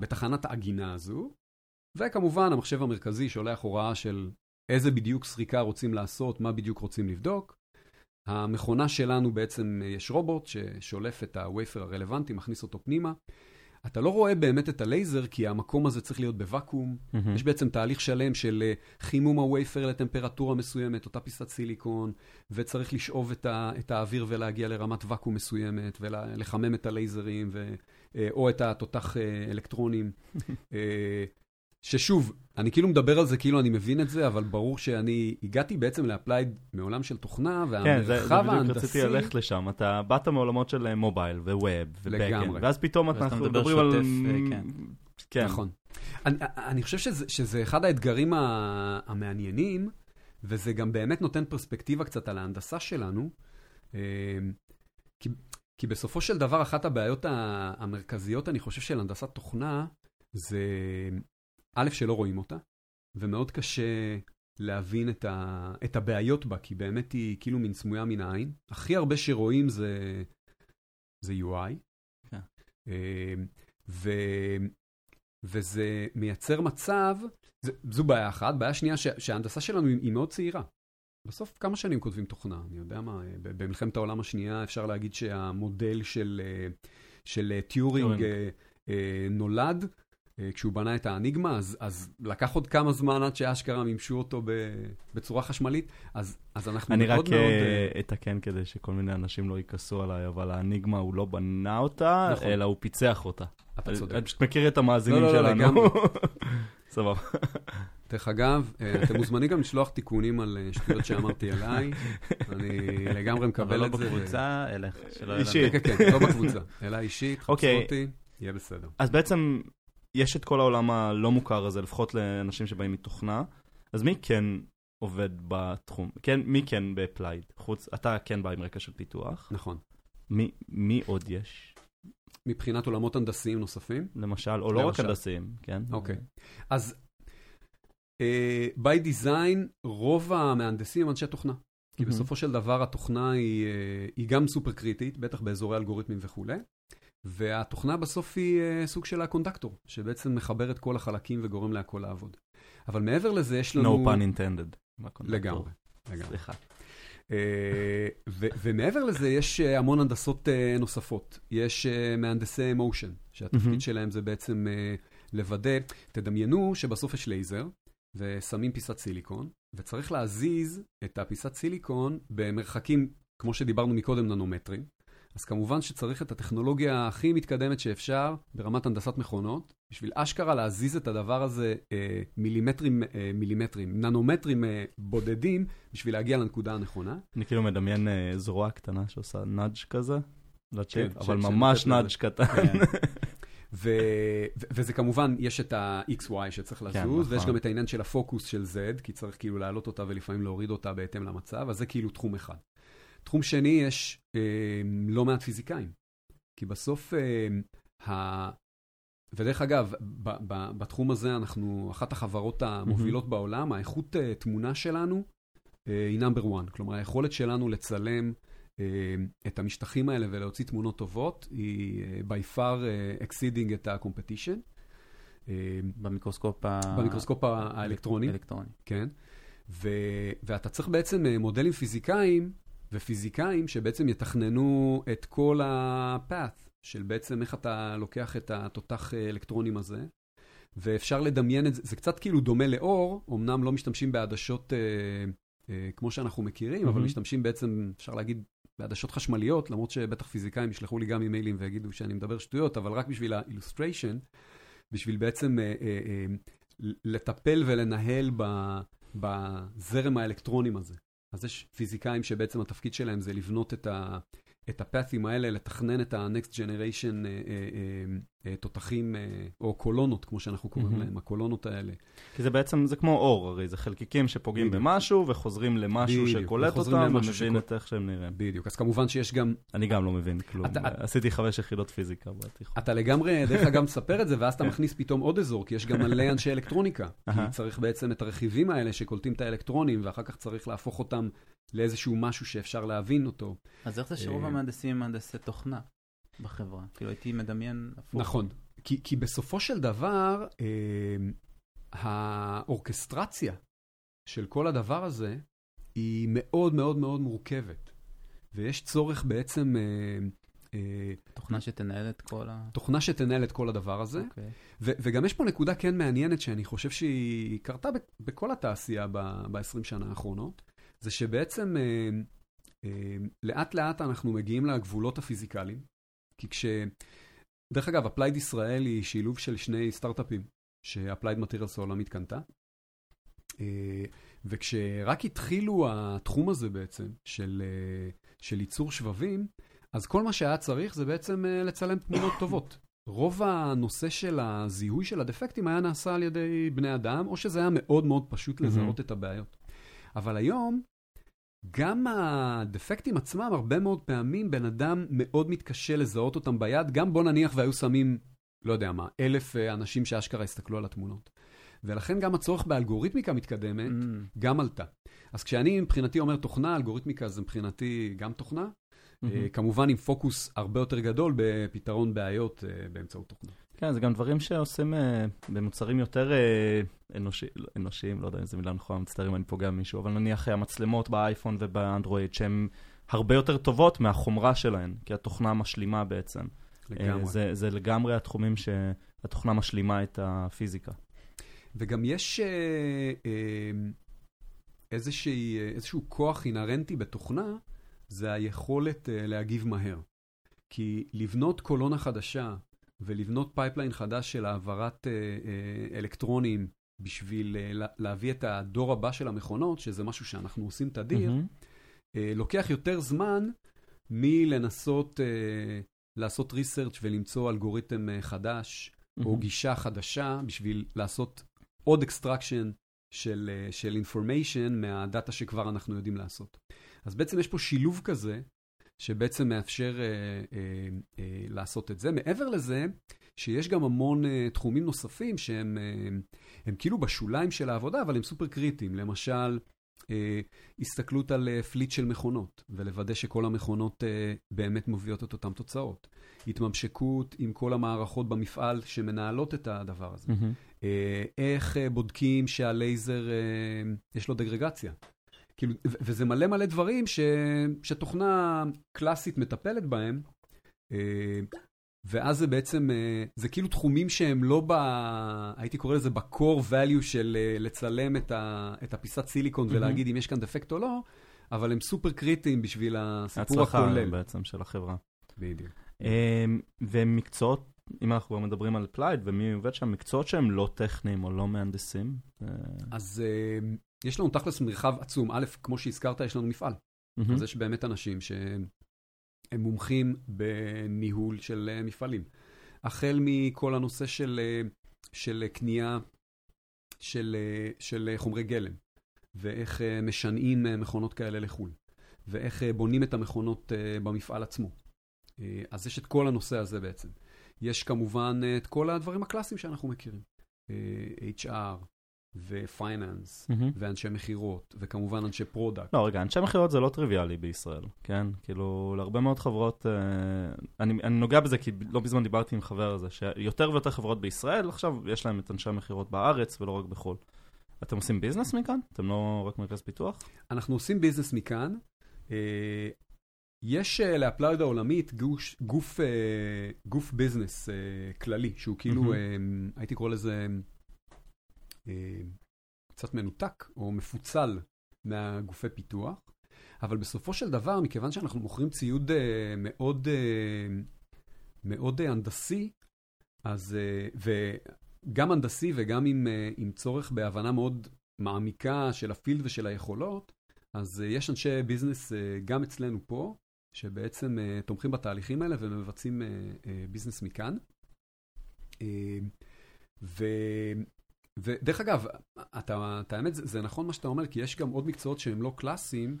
Speaker 3: בתחנת העגינה הזו, וכמובן המחשב המרכזי שולח הוראה של איזה בדיוק סריקה רוצים לעשות, מה בדיוק רוצים לבדוק. המכונה שלנו בעצם, אה, יש רובוט ששולף את ה wafer הרלוונטי, מכניס אותו פנימה. אתה לא רואה באמת את הלייזר, כי המקום הזה צריך להיות בוואקום.
Speaker 1: מהמם.
Speaker 3: יש בעצם תהליך שלם של אה, חימום ה wafer לטמפרטורה מסוימת, אותה פיסת סיליקון, וצריך לשאוב את, ה, את האוויר ולהגיע לרמת ואקום מסוימת, ולחמם את הלייזרים, ו, אה, או את התותח אה, אלקטרונים. ששוב, אני כאילו מדבר על זה כאילו אני מבין את זה, אבל ברור שאני הגעתי בעצם לאפלייד מעולם של תוכנה,
Speaker 1: כן, זה, זה
Speaker 3: והמרחב
Speaker 1: בדיוק
Speaker 3: ההנדסי...
Speaker 1: רציתי ללכת לשם. אתה באת מעולמות של mobile ו web ובקאנד. ואז פתאום אנחנו
Speaker 2: מדבר
Speaker 1: מדברים על...
Speaker 2: שוטף, אה, כן.
Speaker 1: כן.
Speaker 3: נכון. אני, אני חושב שזה, שזה אחד האתגרים המעניינים, וזה גם באמת נותן פרספקטיבה קצת על ההנדסה שלנו. אה, כי, כי בסופו של דבר, אחת הבעיות המרכזיות, אני חושב, של הנדסת תוכנה, זה א', שלא רואים אותה, ומאוד קשה להבין את, ה, את הבעיות בה, כי באמת היא כאילו מין סמויה מן העין. הכי הרבה שרואים זה, זה UI.
Speaker 2: כן.
Speaker 3: אה, ו, וזה מייצר מצב, זה, זו בעיה אחת. בעיה שנייה, ש, שההנדסה שלנו היא, היא מאוד צעירה. בסוף כמה שנים כותבים תוכנה? אני יודע מה, במלחמת העולם השנייה אפשר להגיד שהמודל של, אה, של טיורינג
Speaker 1: טיורינג.
Speaker 3: אה, אה, נולד. אה, כשהוא בנה את האניגמה, אז, אז לקח עוד כמה זמן עד שאשכרה מימשו אותו ב, בצורה חשמלית, אז, אז אנחנו
Speaker 1: אני
Speaker 3: מאוד
Speaker 1: רק
Speaker 3: מאוד...
Speaker 1: אה,
Speaker 3: אה,
Speaker 1: אתקן כדי שכל מיני אנשים לא יכעסו עליי, אבל האניגמה הוא לא בנה אותה,
Speaker 3: נכון.
Speaker 1: אלא הוא פיצח אותה.
Speaker 3: אתה
Speaker 1: אני-
Speaker 3: צודק.
Speaker 1: אני פשוט מכיר את המאזינים
Speaker 3: לא, לא, לא,
Speaker 1: שלנו.
Speaker 3: לגמרי.
Speaker 1: סבבה.
Speaker 3: דרך אגב, אתם מוזמנים גם לשלוח תיקונים על שטויות שאמרתי עליי, אני לגמרי
Speaker 2: אבל
Speaker 3: מקבל
Speaker 2: לא
Speaker 3: את זה. ו-
Speaker 2: בקבוצה, אלא שלא יהיה
Speaker 1: אישית.
Speaker 2: לנו-
Speaker 3: כן, כן, לא בקבוצה, אלא אישית, חפשו
Speaker 1: אוקיי.
Speaker 3: אותי, יהיה בסדר.
Speaker 1: אז בעצם יש את כל העולם הלא מוכר הזה, לפחות לאנשים שבאים מתוכנה, אז מי כן עובד בתחום? כן, מי כן באפלייד? חוץ, אתה כן בא עם רקע של פיתוח.
Speaker 3: נכון.
Speaker 1: מי, מי עוד יש?
Speaker 3: מבחינת עולמות הנדסיים נוספים,
Speaker 1: למשל, או לא רק. הנדסיים, כן?
Speaker 3: אוקיי. אז אה, by design, רוב המהנדסים הם אנשי תוכנה. כי. בסופו של דבר התוכנה היא, אה, היא גם סופר קריטית, בטח באזורי אלגוריתמים וכולי, והתוכנה בסוף היא אה, סוג של ה conductor, שבעצם מחבר את כל החלקים וגורם להכל לעבוד. אבל מעבר לזה יש לנו...
Speaker 1: No pun intended.
Speaker 3: לגמרי, לגמרי.
Speaker 1: סליחה.
Speaker 3: אה, ומעבר לזה יש אה, המון הנדסות נוספות. יש מהנדסי מושן, שהתפקיד. שלהם זה בעצם לוודא, תדמיינו שבסוף יש לייזר, ושמים פיסת סיליקון, וצריך להזיז את הפיסת סיליקון במרחקים, כמו שדיברנו מקודם, ננומטרים. אז כמובן שצריך את הטכנולוגיה הכי מתקדמת שאפשר ברמת הנדסת מכונות, בשביל אשכרה להזיז את הדבר הזה אה, מילימטרים, אה, מילימטרים, ננומטרים אה, בודדים, בשביל להגיע לנקודה הנכונה.
Speaker 1: אני כאילו מדמיין אה, זרוע קטנה שעושה נאג' כזה, לצ'יפ,
Speaker 3: כן,
Speaker 1: אבל ממש נאג'. קטן.
Speaker 2: כן.
Speaker 3: ו- ו- וזה כמובן, יש את ה-XY שצריך
Speaker 1: כן,
Speaker 3: לזוז, ויש
Speaker 1: נכון.
Speaker 3: גם את העניין של הפוקוס של Z, כי צריך כאילו להעלות אותה ולפעמים להוריד אותה בהתאם למצב, אז זה כאילו תחום אחד. תחום שני, יש אה, לא מעט פיזיקאים. כי בסוף, אה, ה... ודרך אגב, ב- ב- בתחום הזה אנחנו אחת החברות המובילות בעולם, האיכות אה, תמונה שלנו אה, היא נאמבר 1. כלומר, היכולת שלנו לצלם אה, את המשטחים האלה ולהוציא תמונות טובות, היא אה, by far אה, exceeding את ה-competition. אה,
Speaker 2: במיקרוסקופ ה-
Speaker 3: במיקרוסקופ האלקטרוני,
Speaker 2: האלקטרוני.
Speaker 3: כן. ו, ואתה צריך בעצם אה, מודלים פיזיקאים ופיזיקאים שבעצם יתכננו את כל ה-path של בעצם איך אתה לוקח את התותח אה, אלקטרונים הזה. ואפשר לדמיין את זה, זה קצת כאילו דומה לאור, אמנם לא משתמשים בעדשות אה, אה, כמו שאנחנו מכירים, אבל
Speaker 1: מהמם.
Speaker 3: משתמשים בעצם, אפשר להגיד, בעדשות חשמליות, למרות שבטח פיזיקאים ישלחו לי גם אימיילים ויגידו שאני מדבר שטויות, אבל רק בשביל האילוסטריישן, בשביל בעצם אה, אה, אה, לטפל ולנהל ב, בזרם האלקטרונים הזה. אז יש פיזיקאים שבעצם התפקיד שלהם זה לבנות את, ה, את הפאת'ים האלה, לתכנן את ה-next generation אה, אה, אה, תותחים, אה, או קולונות, כמו שאנחנו קוראים
Speaker 1: מהמם.
Speaker 3: להם, הקולונות האלה.
Speaker 1: כי זה בעצם, זה כמו אור, הרי זה חלקיקים שפוגעים
Speaker 3: בדיוק.
Speaker 1: במשהו וחוזרים למשהו
Speaker 3: בדיוק,
Speaker 1: שקולט אותם ומבין
Speaker 3: שקול-
Speaker 1: את איך שהם נראים.
Speaker 3: בדיוק. אז כמובן שיש גם,
Speaker 1: אני גם לא מבין כלום.
Speaker 3: אתה-
Speaker 1: עשיתי חמש יחידות פיזיקה בתיכון.
Speaker 3: אתה לגמרי, דרך אגב, מספר את זה, ואז אתה
Speaker 1: כן.
Speaker 3: מכניס פתאום עוד אזור, כי יש גם מלא אנשי אלקטרוניקה. כי. צריך בעצם את הרכיבים האלה שקולטים את האלקטרונים, ואחר כך צריך להפוך אותם לאיזשהו משהו שאפשר להבין אותו.
Speaker 2: אז איך זה שרוב
Speaker 3: אה,
Speaker 2: המהנדסים הם מהנדסי תוכנה בחברה? כאילו הייתי מדמיין הפוך.
Speaker 3: נכון. כי, כי בסופו של דבר, אה, האורכסטרציה של כל הדבר הזה היא מאוד מאוד מאוד מורכבת. ויש צורך בעצם אה, אה,
Speaker 2: תוכנה שתנהל את כל ה...
Speaker 3: תוכנה שתנהל את כל הדבר הזה.
Speaker 2: אוקיי.
Speaker 3: ו- וגם יש פה נקודה כן מעניינת שאני חושב שהיא קרתה ב- בכל התעשייה ב-20 שנה האחרונות, זה שבעצם אה, אה, לאט לאט אנחנו מגיעים לגבולות הפיזיקליים, כי כש... דרך אגב, Applied ישראל היא שילוב של שני סטארט-אפים ש-Applied Materials העולמית קנתה. אה, וכשרק התחילו התחום הזה בעצם של, אה, של ייצור שבבים, אז כל מה שהיה צריך זה בעצם אה, לצלם תמונות טובות. רוב הנושא של הזיהוי של הדפקטים היה נעשה על ידי בני אדם, או שזה היה מאוד מאוד פשוט לזהות את הבעיות. אבל היום, גם הדפקטים עצמם, הרבה מאוד פעמים בן אדם מאוד מתקשה לזהות אותם ביד, גם בוא נניח והיו שמים, לא יודע מה, אלף אה, אנשים שאשכרה הסתכלו על התמונות. ולכן גם הצורך באלגוריתמיקה מתקדמת
Speaker 2: Mm,
Speaker 3: גם עלתה. אז כשאני מבחינתי אומר תוכנה, אלגוריתמיקה זה מבחינתי גם תוכנה, כמובן עם פוקוס הרבה יותר גדול בפתרון בעיות אה, באמצעות תוכנה.
Speaker 1: כן, זה גם דברים שעושים אה, במוצרים יותר אנושי, לא, אנושיים, לא יודע אם זו מילה נכונה, מצטער אם אני פוגע במישהו, אבל נניח המצלמות באייפון ובאנדרואיד, שהן הרבה יותר טובות מהחומרה שלהן, כי התוכנה משלימה בעצם.
Speaker 3: לגמרי.
Speaker 1: זה, זה לגמרי התחומים שהתוכנה משלימה את הפיזיקה.
Speaker 3: וגם יש איזושהי, איזשהו כוח אינהרנטי בתוכנה, זה היכולת אה, להגיב מהר. כי לבנות קולונה חדשה ולבנות pipeline חדש של העברת אה, אה, אלקטרונים בשביל לה- להביא את הדור הבא של המכונות, שזה משהו שאנחנו עושים תדיר. אה, לוקח יותר זמן מלנסות לעשות research ולמצוא אלגוריתם חדש, או
Speaker 1: מהמם.
Speaker 3: גישה חדשה בשביל לעשות עוד extraction של, של information מה data שכבר אנחנו יודעים לעשות. אז בעצם יש פה שילוב כזה, שבעצם מאפשר אה, אה, אה, לעשות את זה. מעבר לזה, שיש גם המון אה, תחומים נוספים שהם אה, הם כאילו בשוליים של העבודה, אבל הם סופר קריטיים. למשל, אה, הסתכלות על אה, פליט של מכונות, ולוודא שכל המכונות אה, באמת מביאות את אותן תוצאות. התממשקות עם כל המערכות במפעל שמנהלות את הדבר הזה. אה, איך אה, בודקים שהלייזר, אה, יש לו דגרגציה. כאילו, וזה מלא מלא דברים ש, שתוכנה קלאסית מטפלת בהם, אה, ואז זה בעצם, אה, זה כאילו תחומים שהם לא ב... הייתי קורא לזה ב-core value של אה, לצלם את, ה, את הפיסת סיליקון
Speaker 1: מהמם.
Speaker 3: ולהגיד אם יש כאן דפקט או לא, אבל הם סופר קריטיים בשביל הסיפור הכולל.
Speaker 1: בעצם של החברה.
Speaker 3: בדיוק.
Speaker 1: אמ, ומקצועות, אם אנחנו כבר מדברים על אפלייד ומי עובד שם, מקצועות שהם לא טכניים או לא מהנדסים. אה,
Speaker 3: אז אה, יש לנו תכלס מרחב עצום. א', כמו שהזכרת, יש לנו מפעל.
Speaker 1: מהמם.
Speaker 3: אז יש באמת אנשים שהם הם מומחים בניהול של אה, מפעלים. החל מכל הנושא של, אה, של קנייה של, אה, של חומרי גלם, ואיך משנעים מכונות כאלה לחו"ל, ואיך בונים את המכונות במפעל עצמו. אז יש את כל הנושא הזה בעצם. יש כמובן את כל הדברים הקלאסיים שאנחנו מכירים. HR ו finance,
Speaker 1: מהמם.
Speaker 3: ואנשי מכירות, וכמובן אנשי product.
Speaker 1: לא, רגע, אנשי מכירות זה לא טריוויאלי בישראל, כן? כאילו, להרבה מאוד חברות, אה, אני, אני נוגע בזה כי לא מזמן דיברתי עם חבר הזה, שיותר ויותר חברות בישראל, עכשיו יש להם את אנשי המכירות בארץ ולא רק בחו"ל. אתם עושים business מכאן? אתם לא רק מרכז פיתוח?
Speaker 3: אנחנו עושים business מכאן. אה, יש אה, לאפלייד העולמית גוש, גוף, אה, גוף business אה, כללי, שהוא כאילו. אה, הייתי קורא לזה קצת מנותק או מפוצל מהגופי פיתוח, אבל בסופו של דבר, מכיוון שאנחנו מוכרים ציוד אה, מאוד, אה, מאוד אה, הנדסי, אז, אה, וגם הנדסי וגם עם, אה, עם צורך בהבנה מאוד מעמיקה של ה field ושל היכולות, אז יש אנשי business גם אצלנו פה, שבעצם תומכים בתהליכים האלה ומבצעים business מכאן. ו... ודרך אגב, אתה, את האמת, זה, זה נכון מה שאתה אומר, כי יש גם עוד מקצועות שהם לא קלאסיים,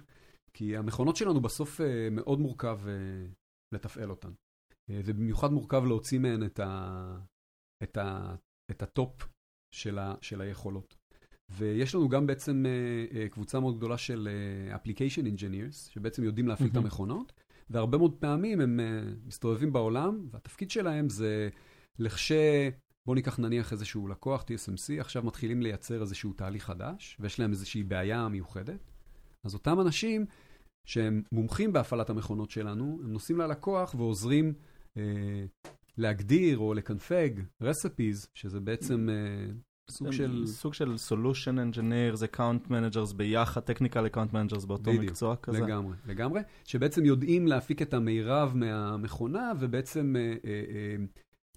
Speaker 3: כי המכונות שלנו בסוף uh, מאוד מורכב uh, לתפעל אותן. Uh, ובמיוחד מורכב להוציא מהן את, ה, את, ה, את הטופ של, ה, של היכולות. ויש לנו גם בעצם קבוצה מאוד גדולה של application engineers, שבעצם יודעים להפעיל את
Speaker 1: מהמם.
Speaker 3: המכונות, והרבה מאוד פעמים הם מסתובבים בעולם, והתפקיד שלהם זה לכש... בואו ניקח נניח איזשהו לקוח, TSMC, עכשיו מתחילים לייצר איזשהו תהליך חדש, ויש להם איזושהי בעיה מיוחדת. אז אותם אנשים שהם מומחים בהפעלת המכונות שלנו, הם נוסעים ללקוח ועוזרים אה, להגדיר או לקנפג recipes, שזה בעצם אה, סוג של...
Speaker 1: סוג של solution engineers, account managers ביחד, technical account managers באותו
Speaker 3: בדיוק,
Speaker 1: מקצוע כזה.
Speaker 3: לגמרי, לגמרי, שבעצם יודעים להפיק את המירב מהמכונה, ובעצם אה, אה, אה,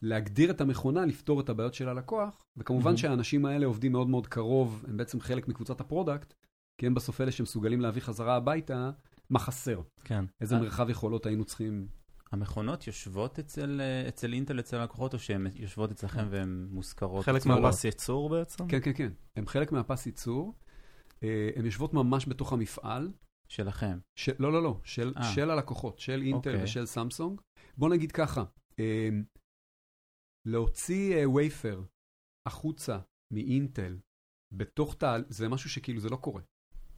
Speaker 3: להגדיר את המכונה, לפתור את הבעיות של הלקוח, וכמובן
Speaker 1: Mhm.
Speaker 3: שהאנשים האלה עובדים מאוד מאוד קרוב, הם בעצם חלק מקבוצת ה product, כי הם בסוף אלה שמסוגלים להביא חזרה הביתה מה חסר,
Speaker 1: כן.
Speaker 3: איזה
Speaker 2: אה.
Speaker 3: מרחב יכולות היינו צריכים.
Speaker 2: המכונות יושבות אצל, אה, אצל אינטל, אצל הלקוחות, או שהן יושבות אצלכם והן מושכרות?
Speaker 1: חלק
Speaker 2: אצלו?
Speaker 1: מהפס ייצור בעצם?
Speaker 3: כן, כן, כן, הם חלק מהפס ייצור, אה, הן יושבות ממש בתוך המפעל,
Speaker 2: שלכם.
Speaker 3: ש... לא, לא, לא, של,
Speaker 2: אה.
Speaker 3: של הלקוחות, של אינטל
Speaker 2: אוקיי.
Speaker 3: ושל סמסונג. בוא נגיד ככה, אה, להוציא אה, וייפר החוצה מאינטל בתוך תהל, זה משהו שכאילו זה לא קורה.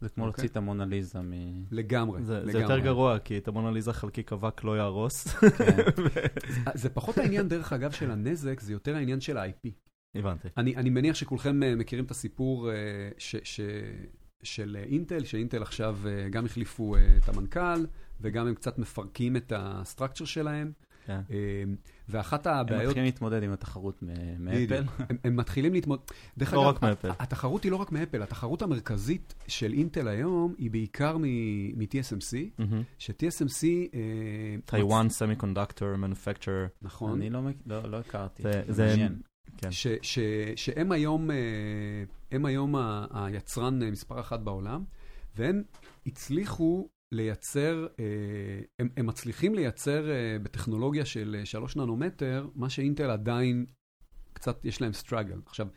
Speaker 2: זה כמו
Speaker 3: אוקיי.
Speaker 2: להוציא את המונליזה מ...
Speaker 3: לגמרי,
Speaker 1: זה,
Speaker 3: לגמרי.
Speaker 1: זה יותר גרוע, כי את המונליזה חלקיק אבק לא יהרוס.
Speaker 2: כן.
Speaker 3: אה, זה פחות העניין, דרך אגב, של הנזק, זה יותר העניין של ה-IP.
Speaker 1: הבנתי.
Speaker 3: אני, אני מניח שכולכם אה, מכירים את הסיפור אה, ש, ש, של אה, אינטל, שאינטל עכשיו אה, גם החליפו אה, את המנכ"ל, וגם הם קצת מפרקים את הסטרקצ'ר שלהם.
Speaker 1: כן.
Speaker 3: ואחת
Speaker 2: הם
Speaker 3: הבעיות...
Speaker 2: מתחילים להתמודד עם התחרות מאפל.
Speaker 3: הם, הם מתחילים להתמודד. דרך
Speaker 1: לא
Speaker 3: אגב,
Speaker 1: רק מאפל.
Speaker 3: התחרות היא לא רק מאפל, התחרות המרכזית של אינטל היום היא בעיקר מ-TSMC. ש-TSMC...
Speaker 1: טיוואן סמי-קונדקטור, מנופקצ'ר.
Speaker 3: נכון.
Speaker 2: אני לא לא לא הכרתי.
Speaker 1: זה- זה-
Speaker 2: מעניין.
Speaker 1: כן.
Speaker 3: ש, ש, שהם היום, אה, הם היום ה- היצרן אה, מספר אחת בעולם, והם הצליחו לייצר, אה, הם, הם מצליחים לייצר אה, בטכנולוגיה של אה, שלוש ננומטר, מה שאינטל עדיין קצת יש להם סטראגל. עכשיו,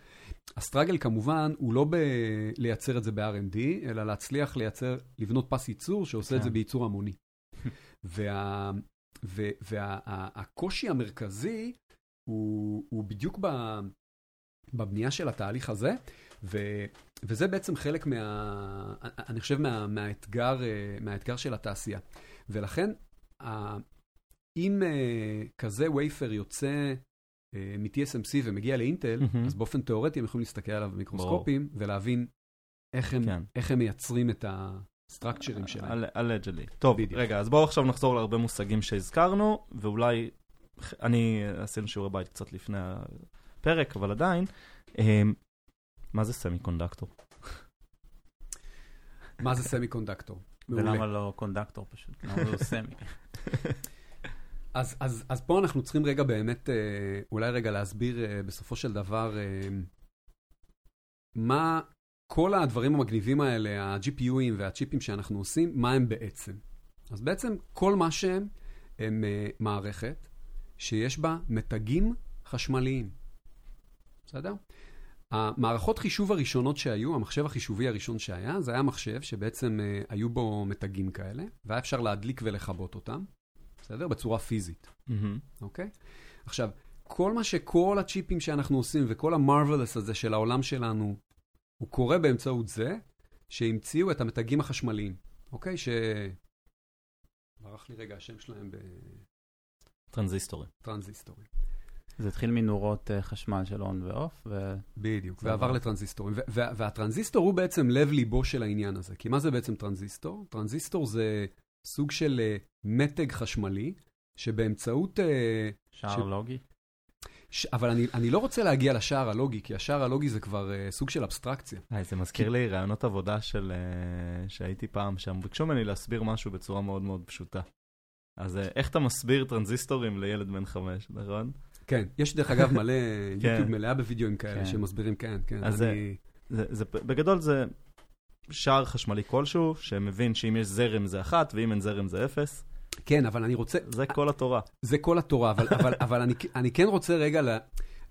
Speaker 3: הסטראגל כמובן הוא לא בלייצר את זה ב-R&D, אלא להצליח לייצר, לבנות פס ייצור שעושה את
Speaker 1: כן.
Speaker 3: זה בייצור המוני. וה, ו, והקושי המרכזי הוא, הוא בדיוק ב, בבנייה של התהליך הזה, וזה בעצם חלק מה... אני חושב מה, מהאתגר, אה, מהאתגר של התעשייה. ולכן, אם אה, כזה wafer יוצא אה, מ-TSMC ומגיע לאינטל,
Speaker 1: מהמם.
Speaker 3: אז באופן תיאורטי הם יכולים להסתכל עליו במיקרוסקופים ולהבין איך הם,
Speaker 1: כן.
Speaker 3: איך הם מייצרים את ה structureים שלהם.
Speaker 1: אלג'לי. טוב,
Speaker 3: בדיוק.
Speaker 1: רגע, אז בואו עכשיו נחזור להרבה מושגים שהזכרנו, ואולי, אני, עשינו שיעורי בית קצת לפני הפרק, אבל עדיין, מה זה סמי קונדקטור?
Speaker 3: מה זה סמי קונדקטור?
Speaker 2: ולמה לא קונדקטור פשוט? למה לא סמי?
Speaker 3: אז, אז, אז פה אנחנו צריכים רגע באמת, אה, אולי רגע להסביר אה, בסופו של דבר, אה, מה כל הדברים המגניבים האלה, ה-GPUים והצ'יפים שאנחנו עושים, מה הם בעצם. אז בעצם כל מה שהם, הם מערכת שיש בה מתגים חשמליים. בסדר? המערכות חישוב הראשונות שהיו, המחשב החישובי הראשון שהיה, זה היה מחשב שבעצם אה, היו בו מתגים כאלה, והיה אפשר להדליק ולכבות אותם, בסדר? בצורה פיזית. אוקיי? עכשיו, כל מה שכל הצ'יפים שאנחנו עושים וכל ה marvels הזה של העולם שלנו, הוא קורה באמצעות זה שהמציאו את המתגים החשמליים, אוקיי? ש... ברח לי רגע השם שלהם
Speaker 1: טרנזיסטורים.
Speaker 3: בטרנזיסטורים.
Speaker 2: זה התחיל מנורות אה, חשמל של on ו off, ו...
Speaker 3: בדיוק, ועבר
Speaker 2: עבר.
Speaker 3: לטרנזיסטורים. והטרנזיסטור הוא בעצם לב-ליבו של העניין הזה. כי מה זה בעצם טרנזיסטור? טרנזיסטור זה סוג של אה, מתג חשמלי, שבאמצעות... אה,
Speaker 2: שער
Speaker 3: ש-
Speaker 2: לוגי.
Speaker 3: ש... אבל אני, אני לא רוצה להגיע לשער הלוגי, כי השער הלוגי זה כבר uh, סוג של אבסטרקציה.
Speaker 1: היי, זה מזכיר לי רעיונות עבודה של... אה, שהייתי פעם, שם ביקשו ממני להסביר משהו בצורה מאוד מאוד פשוטה. אז אה, איך אתה מסביר טרנזיסטורים לילד בן חמש, נכון?
Speaker 3: כן, יש דרך אגב מלא
Speaker 1: כן.
Speaker 3: יוטיוב מלאה בווידאוים כאלה
Speaker 2: כן.
Speaker 3: שמסבירים, כן, כן.
Speaker 1: אז זה, בגדול זה שער חשמלי כלשהו, שמבין שאם יש זרם זה אחת, ואם אין זרם זה אפס.
Speaker 3: כן, אבל אני רוצה,
Speaker 1: זה כל התורה.
Speaker 3: זה כל התורה, אבל, אבל, אבל אני, אני כן רוצה רגע ל,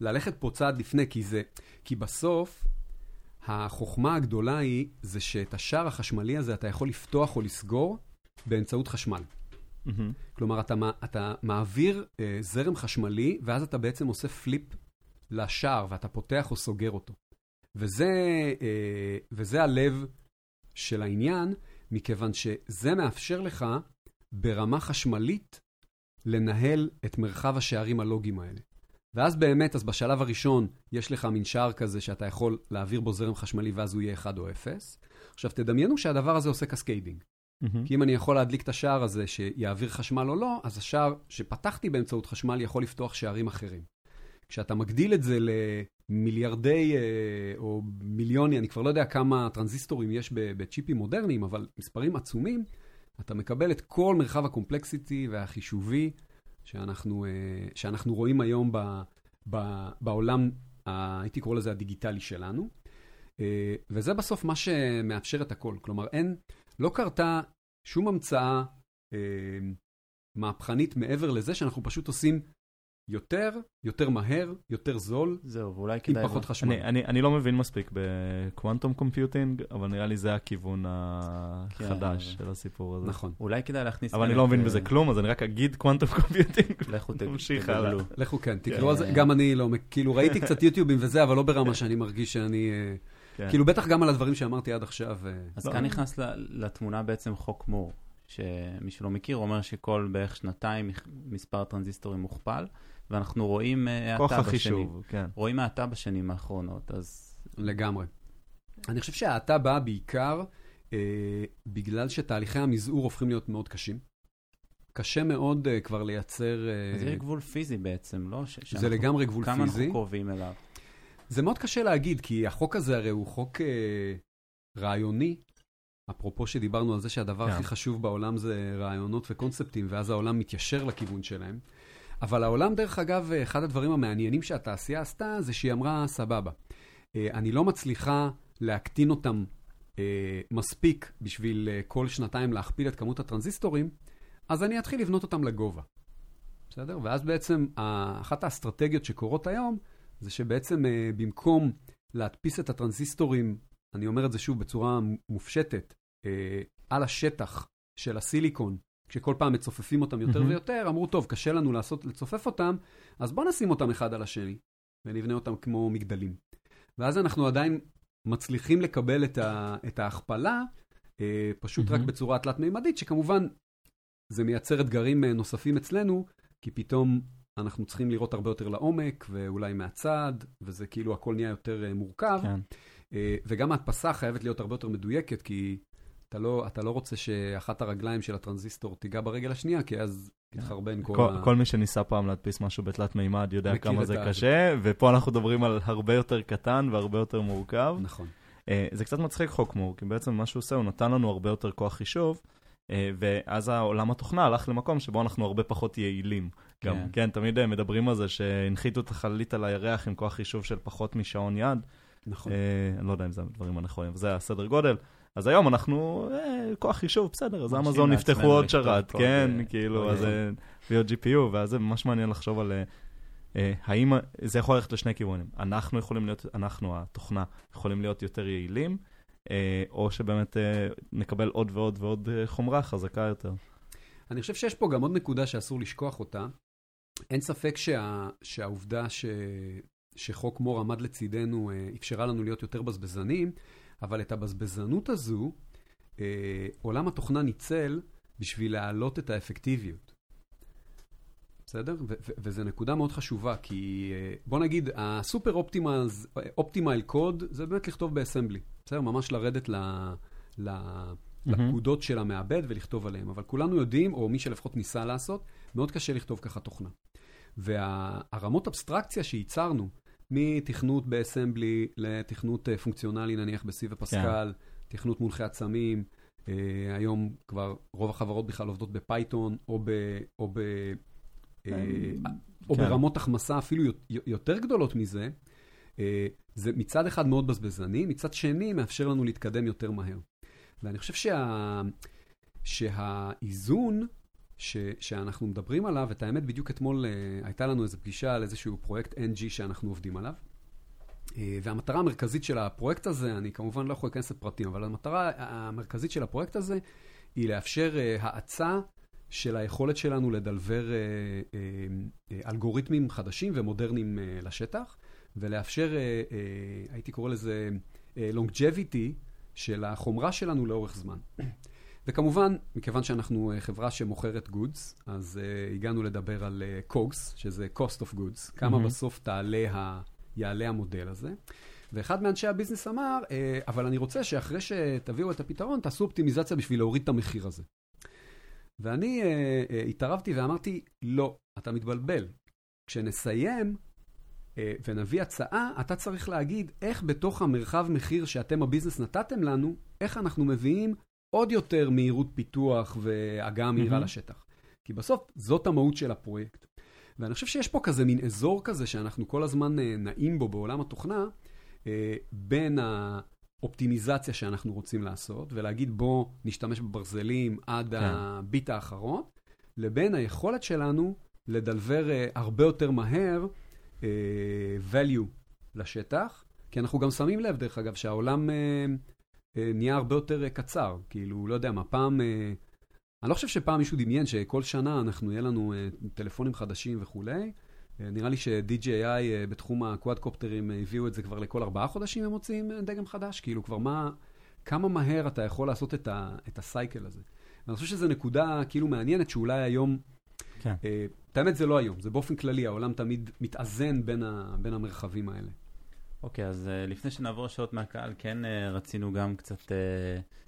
Speaker 3: ללכת פה צעד לפני, כי זה, כי בסוף, החוכמה הגדולה היא, זה שאת השער החשמלי הזה אתה יכול לפתוח או לסגור באמצעות חשמל.
Speaker 1: מהמם.
Speaker 3: כלומר, אתה, אתה מעביר אה, זרם חשמלי, ואז אתה בעצם עושה פליפ לשער, ואתה פותח או סוגר אותו. וזה, אה, וזה הלב של העניין, מכיוון שזה מאפשר לך ברמה חשמלית לנהל את מרחב השערים הלוגיים האלה. ואז באמת, אז בשלב הראשון יש לך מין שער כזה שאתה יכול להעביר בו זרם חשמלי ואז הוא יהיה 1 או 0. עכשיו תדמיינו שהדבר הזה עושה cascading.
Speaker 1: מהמם.
Speaker 3: כי אם אני יכול להדליק את השער הזה שיעביר חשמל או לא, אז השער שפתחתי באמצעות חשמל יכול לפתוח שערים אחרים. כשאתה מגדיל את זה למיליארדי אה, או מיליוני, אני כבר לא יודע כמה טרנזיסטורים יש בצ'יפים מודרניים, אבל מספרים עצומים, אתה מקבל את כל מרחב הקומפלקסיטי והחישובי שאנחנו, אה, שאנחנו רואים היום ב, ב, בעולם, הייתי קורא לזה הדיגיטלי שלנו. אה, וזה בסוף מה שמאפשר את הכל. כלומר, אין, לא קרתה שום המצאה אה, מהפכנית מעבר לזה שאנחנו פשוט עושים יותר, יותר מהר, יותר זול,
Speaker 2: זהו, ואולי
Speaker 3: עם
Speaker 2: כדאי...
Speaker 3: פחות חשמל.
Speaker 1: אני, אני, אני לא מבין מספיק ב quantum computing, אבל נראה לי זה הכיוון החדש
Speaker 2: כן.
Speaker 1: של הסיפור הזה.
Speaker 3: נכון.
Speaker 2: אולי כדאי להכניס...
Speaker 1: אבל אני לא מבין
Speaker 2: אה,
Speaker 1: בזה כלום, אז אני רק אגיד quantum computing.
Speaker 2: לכו ת-
Speaker 1: נמשיך הלאה.
Speaker 2: תגלו.
Speaker 3: לכו כן,
Speaker 1: כן.
Speaker 3: תקראו על זה, גם אני לא, כאילו ראיתי קצת יוטיובים וזה, אבל לא ברמה שאני מרגיש שאני, אה,
Speaker 1: כן.
Speaker 3: כאילו בטח גם על הדברים שאמרתי עד עכשיו. אה,
Speaker 2: אז
Speaker 1: לא.
Speaker 2: כאן נכנס ל- לתמונה בעצם חוק מור, שמי שלא מכיר אומר שכל בערך שנתיים מספר הטרנזיסטורים מוכפל, ואנחנו רואים אה,
Speaker 1: כוח
Speaker 2: האטה בשנים.
Speaker 1: החישוב, כן.
Speaker 2: רואים האטה בשנים האחרונות, אז
Speaker 3: לגמרי. אני חושב שההאטה באה בעיקר אה, בגלל שתהליכי המזעור הופכים להיות מאוד קשים. קשה מאוד אה, כבר לייצר...
Speaker 2: אז יש גבול פיזי בעצם, לא? ש-
Speaker 3: זה לגמרי גבול
Speaker 2: כמה
Speaker 3: פיזי.
Speaker 2: אנחנו קרובים אליו?
Speaker 3: זה מאוד קשה להגיד, כי החוק הזה הרי הוא חוק אה, רעיוני. אפרופו שדיברנו על זה שהדבר
Speaker 1: כן.
Speaker 3: הכי חשוב בעולם זה רעיונות וקונספטים, ואז העולם מתיישר לכיוון שלהם. אבל העולם, דרך אגב, אחד הדברים המעניינים שהתעשייה עשתה, זה שהיא אמרה, סבבה, אה, אני לא מצליחה להקטין אותם אה, מספיק בשביל אה, כל שנתיים להכפיל את כמות הטרנזיסטורים, אז אני אתחיל לבנות אותם לגובה. בסדר? ואז בעצם אחת האסטרטגיות שקורות היום, זה שבעצם אה, במקום להדפיס את הטרנזיסטורים, אני אומר את זה שוב בצורה מופשטת, אה, על השטח של הסיליקון, כשכל פעם מצופפים אותם יותר
Speaker 1: מהמם.
Speaker 3: ויותר, אמרו, טוב, קשה לנו לעשות, לצופף אותם, אז בואו נשים אותם אחד על השני, ונבנה אותם כמו מגדלים. ואז אנחנו עדיין מצליחים לקבל את, ה, את ההכפלה, אה, פשוט רק
Speaker 1: מהמם.
Speaker 3: בצורה תלת-מימדית, שכמובן זה מייצר אתגרים נוספים אצלנו, כי פתאום אנחנו צריכים לראות הרבה יותר לעומק, ואולי מהצד, וזה כאילו הכל נהיה יותר אה, מורכב.
Speaker 1: כן.
Speaker 3: אה, וגם ההדפסה חייבת להיות הרבה יותר מדויקת, כי אתה לא, אתה לא רוצה שאחת הרגליים של הטרנזיסטור תיגע ברגל השנייה, כי אז יתחרבן כל,
Speaker 1: כל,
Speaker 3: ה...
Speaker 1: כל מי שניסה פעם להדפיס משהו בתלת מימד יודע כמה זה קשה, ופה אנחנו מדברים על הרבה יותר קטן והרבה יותר מורכב.
Speaker 3: נכון.
Speaker 1: אה, זה קצת מצחיק חוק מור, כי בעצם מה שהוא עושה, הוא נתן לנו הרבה יותר כוח חישוב, ואז העולם התוכנה הלך למקום שבו אנחנו הרבה פחות יעילים. גם,
Speaker 2: כן.
Speaker 1: כן, תמיד אה, מדברים על זה שהנחיתו את החללית על הירח עם כוח חישוב של פחות משעון יד.
Speaker 3: נכון.
Speaker 1: אה, אני לא יודע אם זה הדברים הנכונים, זה הסדר גודל. אז היום אנחנו, אה, כוח חישוב, בסדר, אז אמזון יפתחו עוד שרת, כן,
Speaker 2: אה,
Speaker 1: כאילו,
Speaker 2: קוד,
Speaker 1: אז אה, ועוד GPU, ואז זה ממש מעניין לחשוב על אה, אה, האם זה יכול ללכת לשני כיוונים. אנחנו יכולים להיות, אנחנו, התוכנה, יכולים להיות יותר יעילים, אה, או שבאמת אה, נקבל עוד ועוד ועוד אה, חומרה חזקה יותר.
Speaker 3: אני חושב שיש פה גם עוד נקודה שאסור לשכוח אותה. אין ספק שה, שהעובדה ש, שחוק מור עמד לצידנו אה, אפשרה לנו להיות יותר בזבזנים, אבל את הבזבזנות הזו, אה, עולם התוכנה ניצל בשביל להעלות את האפקטיביות. בסדר? ו- ו- וזו נקודה מאוד חשובה, כי אה, בוא נגיד, הסופר optimal code זה באמת לכתוב באסמבלי. בסדר? ממש לרדת ל... ל לפקודות של המעבד ולכתוב עליהם. אבל כולנו יודעים, או מי שלפחות ניסה לעשות, מאוד קשה לכתוב ככה תוכנה. והרמות אבסטרקציה שייצרנו, מתכנות באסמבלי לתכנות אה, פונקציונלי, נניח ב-C ו Pascal, תכנות מונחי עצמים, אה, היום כבר רוב החברות בכלל עובדות ב Python, או, ב, או, ב, אה, או
Speaker 1: כן.
Speaker 3: ברמות החמסה אפילו יותר גדולות מזה. אה, זה מצד אחד מאוד בזבזני, מצד שני מאפשר לנו להתקדם יותר מהר. ואני חושב שה... שהאיזון ש... שאנחנו מדברים עליו, את האמת, בדיוק אתמול uh, הייתה לנו איזו פגישה על איזשהו פרויקט NG שאנחנו עובדים עליו. Uh, והמטרה המרכזית של הפרויקט הזה, אני כמובן לא יכול להיכנס לפרטים, אבל המטרה המרכזית של הפרויקט הזה היא לאפשר uh, האצה של היכולת שלנו לדלבר אלגוריתמים חדשים ומודרניים לשטח, ולאפשר, הייתי קורא לזה longevity של החומרה שלנו לאורך זמן. וכמובן, מכיוון שאנחנו uh, חברה שמוכרת goods, אז uh, הגענו לדבר על uh, COGS, שזה cost of goods, כמה
Speaker 1: מהמם.
Speaker 3: בסוף תעלה ה... יעלה המודל הזה. ואחד מאנשי הביזנס אמר, אה, אבל אני רוצה שאחרי שתביאו את הפתרון, תעשו אופטימיזציה בשביל להוריד את המחיר הזה. ואני אה, אה, התערבתי ואמרתי, לא, אתה מתבלבל. כשנסיים אה, ונביא הצעה, אתה צריך להגיד איך בתוך המרחב מחיר שאתם הביזנס נתתם לנו, איך אנחנו מביאים עוד יותר מהירות פיתוח והגעה מהירה. לשטח. כי בסוף זאת המהות של הפרויקט. ואני חושב שיש פה כזה מין אזור כזה שאנחנו כל הזמן אה, נעים בו בעולם התוכנה, אה, בין האופטימיזציה שאנחנו רוצים לעשות, ולהגיד בוא נשתמש בברזלים עד
Speaker 1: כן.
Speaker 3: הביט האחרון, לבין היכולת שלנו לדלבר אה, הרבה יותר מהר value לשטח, כי אנחנו גם שמים לב, דרך אגב, שהעולם נהיה הרבה יותר אה, קצר. כאילו, לא יודע מה, פעם... אה, אני לא חושב שפעם מישהו דמיין שכל שנה אנחנו, יהיה לנו אה, טלפונים חדשים וכולי. אה, נראה לי ש-DJI אה, בתחום הקוואדקופטרים אה, הביאו את זה כבר לכל ארבעה חודשים הם מוציאים אה, דגם חדש. כאילו, כבר מה... כמה מהר אתה יכול לעשות את, ה, את הסייקל הזה. ואני חושב שזו נקודה כאילו מעניינת שאולי היום...
Speaker 1: כן.
Speaker 3: אה, את האמת זה לא היום, זה באופן כללי, העולם תמיד מתאזן בין, ה, בין המרחבים האלה.
Speaker 2: אוקיי, אז uh, לפני שנעבור שאלות מהקהל, כן uh, רצינו גם קצת uh,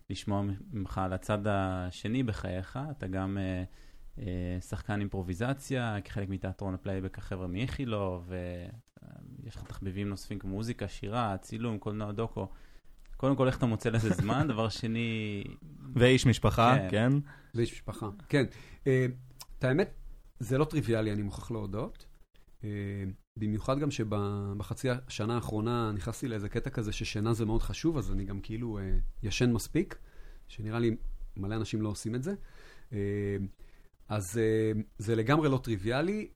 Speaker 2: לשמוע ממך על הצד השני בחייך. אתה גם uh, uh, שחקן אימפרוביזציה, כחלק מתיאטרון הפלייבק החבר'ה מאיכילוב, ויש לך תחביבים נוספים כמו מוזיקה, שירה, צילום, קולנוע דוקו. קודם כל, איך אתה מוצא לזה זמן? דבר שני...
Speaker 1: ואיש משפחה,
Speaker 2: כן.
Speaker 1: כן.
Speaker 3: ואיש משפחה. כן. אה, את האמת, זה לא טריוויאלי, אני מוכרח להודות. אה, במיוחד גם שבחצי השנה האחרונה נכנסתי לאיזה קטע כזה ששינה זה מאוד חשוב, אז אני גם כאילו אה, ישן מספיק, שנראה לי מלא אנשים לא עושים את זה. אה, אז זה לגמרי לא טריוויאלי,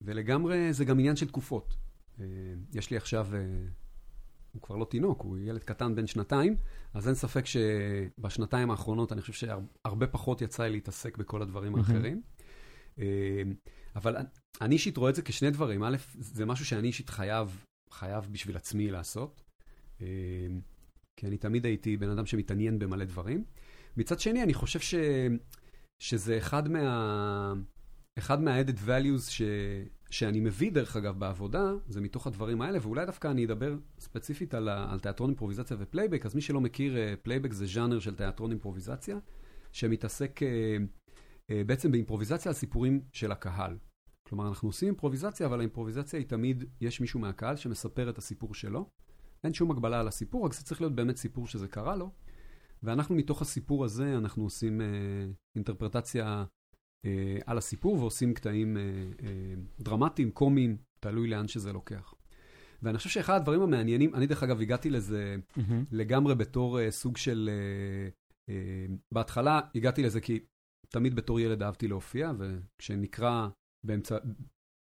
Speaker 3: ולגמרי זה גם עניין של תקופות. יש לי עכשיו, הוא כבר לא תינוק, הוא ילד קטן בן שנתיים, אז אין ספק שבשנתיים האחרונות אני חושב שהרבה פחות יצא לי להתעסק בכל הדברים. האחרים. אה, אבל אני אישית רואה את זה כשני דברים. א', זה משהו שאני אישית חייב, חייב בשביל עצמי לעשות. אה, כי אני תמיד הייתי בן אדם שמתעניין במלא דברים. מצד שני, אני חושב ש, שזה אחד מה... אחד מה-added values ש, שאני מביא, דרך אגב, בעבודה, זה מתוך הדברים האלה, ואולי דווקא אני אדבר ספציפית על, ה, על תיאטרון אימפרוביזציה ופלייבק. אז מי שלא מכיר, אה, פלייבק זה ז'אנר של תיאטרון אימפרוביזציה, שמתעסק אה, אה, בעצם באימפרוביזציה על סיפורים של הקהל. כלומר, אנחנו עושים אימפרוביזציה, אבל האימפרוביזציה היא תמיד, יש מישהו מהקהל שמספר את הסיפור שלו. אין שום הגבלה על הסיפור, רק זה צריך להיות באמת סיפור שזה קרה לו. ואנחנו מתוך הסיפור הזה, אנחנו עושים אה, אינטרפרטציה אה, על הסיפור ועושים קטעים אה, אה, דרמטיים, קומיים, תלוי לאן שזה לוקח. ואני חושב שאחד הדברים המעניינים, אני דרך אגב הגעתי לזה
Speaker 1: מהמם.
Speaker 3: לגמרי בתור uh, סוג של... Uh, uh, בהתחלה הגעתי לזה כי תמיד בתור ילד אהבתי להופיע, וכשנקרא באמצע,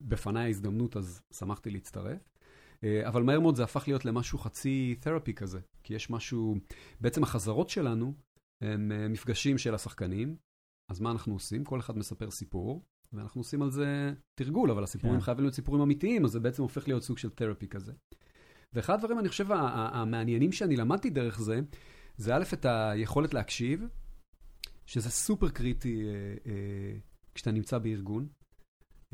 Speaker 3: בפניי ההזדמנות אז שמחתי להצטרף. Uh, אבל מהר מאוד זה הפך להיות למשהו חצי תרפי כזה, כי יש משהו... בעצם החזרות שלנו הם uh, מפגשים של השחקנים, אז מה אנחנו עושים? כל אחד מספר סיפור, ואנחנו עושים על זה תרגול, אבל הסיפורים
Speaker 1: כן.
Speaker 3: חייבים להיות סיפורים אמיתיים, אז זה בעצם הופך להיות סוג של תרפי כזה. ואחד הדברים, אני חושב, המעניינים שאני למדתי דרך זה, זה א', את היכולת להקשיב, שזה סופר קריטי אה, אה, כשאתה נמצא בארגון.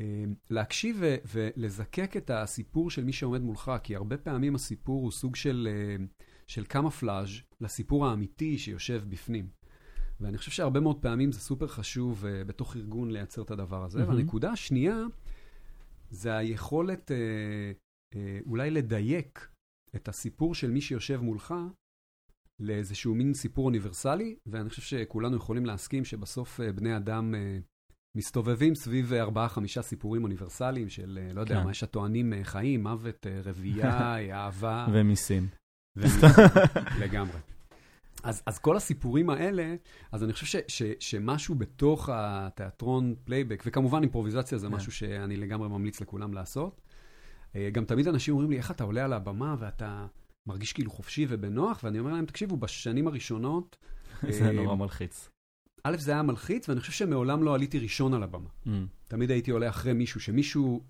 Speaker 3: אה, להקשיב ולזקק את הסיפור של מי שעומד מולך, כי הרבה פעמים הסיפור הוא סוג של, של קמפלאז' לסיפור האמיתי שיושב בפנים. ואני חושב שהרבה מאוד פעמים זה סופר חשוב בתוך ארגון לייצר את הדבר הזה.
Speaker 1: מהמם.
Speaker 3: והנקודה השנייה, זה היכולת אה, אה, אולי לדייק את הסיפור של מי שיושב מולך לאיזשהו מין סיפור אוניברסלי, ואני חושב שכולנו יכולים להסכים שבסוף אה, בני אדם אה, מסתובבים סביב אה, ארבעה-חמישה סיפורים אוניברסליים של, אה, לא יודע
Speaker 1: כן.
Speaker 3: מה, יש הטוענים אה, חיים, מוות, אה, רבייה, אה, אהבה.
Speaker 1: ומיסים.
Speaker 3: לגמרי. אז, אז כל הסיפורים האלה, אז אני חושב ש, ש, שמשהו בתוך התיאטרון פלייבק, וכמובן אימפרוביזציה זה
Speaker 1: כן.
Speaker 3: משהו שאני לגמרי ממליץ לכולם לעשות. אה, גם תמיד אנשים אומרים לי, איך אתה עולה על הבמה ואתה מרגיש כאילו חופשי ובנוח, ואני אומר להם, תקשיבו, בשנים הראשונות,
Speaker 1: זה
Speaker 3: אה,
Speaker 1: נורא מלחיץ.
Speaker 3: א', זה היה מלחיץ, ואני חושב שמעולם לא עליתי ראשון על הבמה.
Speaker 1: מהמם.
Speaker 3: תמיד הייתי עולה אחרי מישהו, שמישהו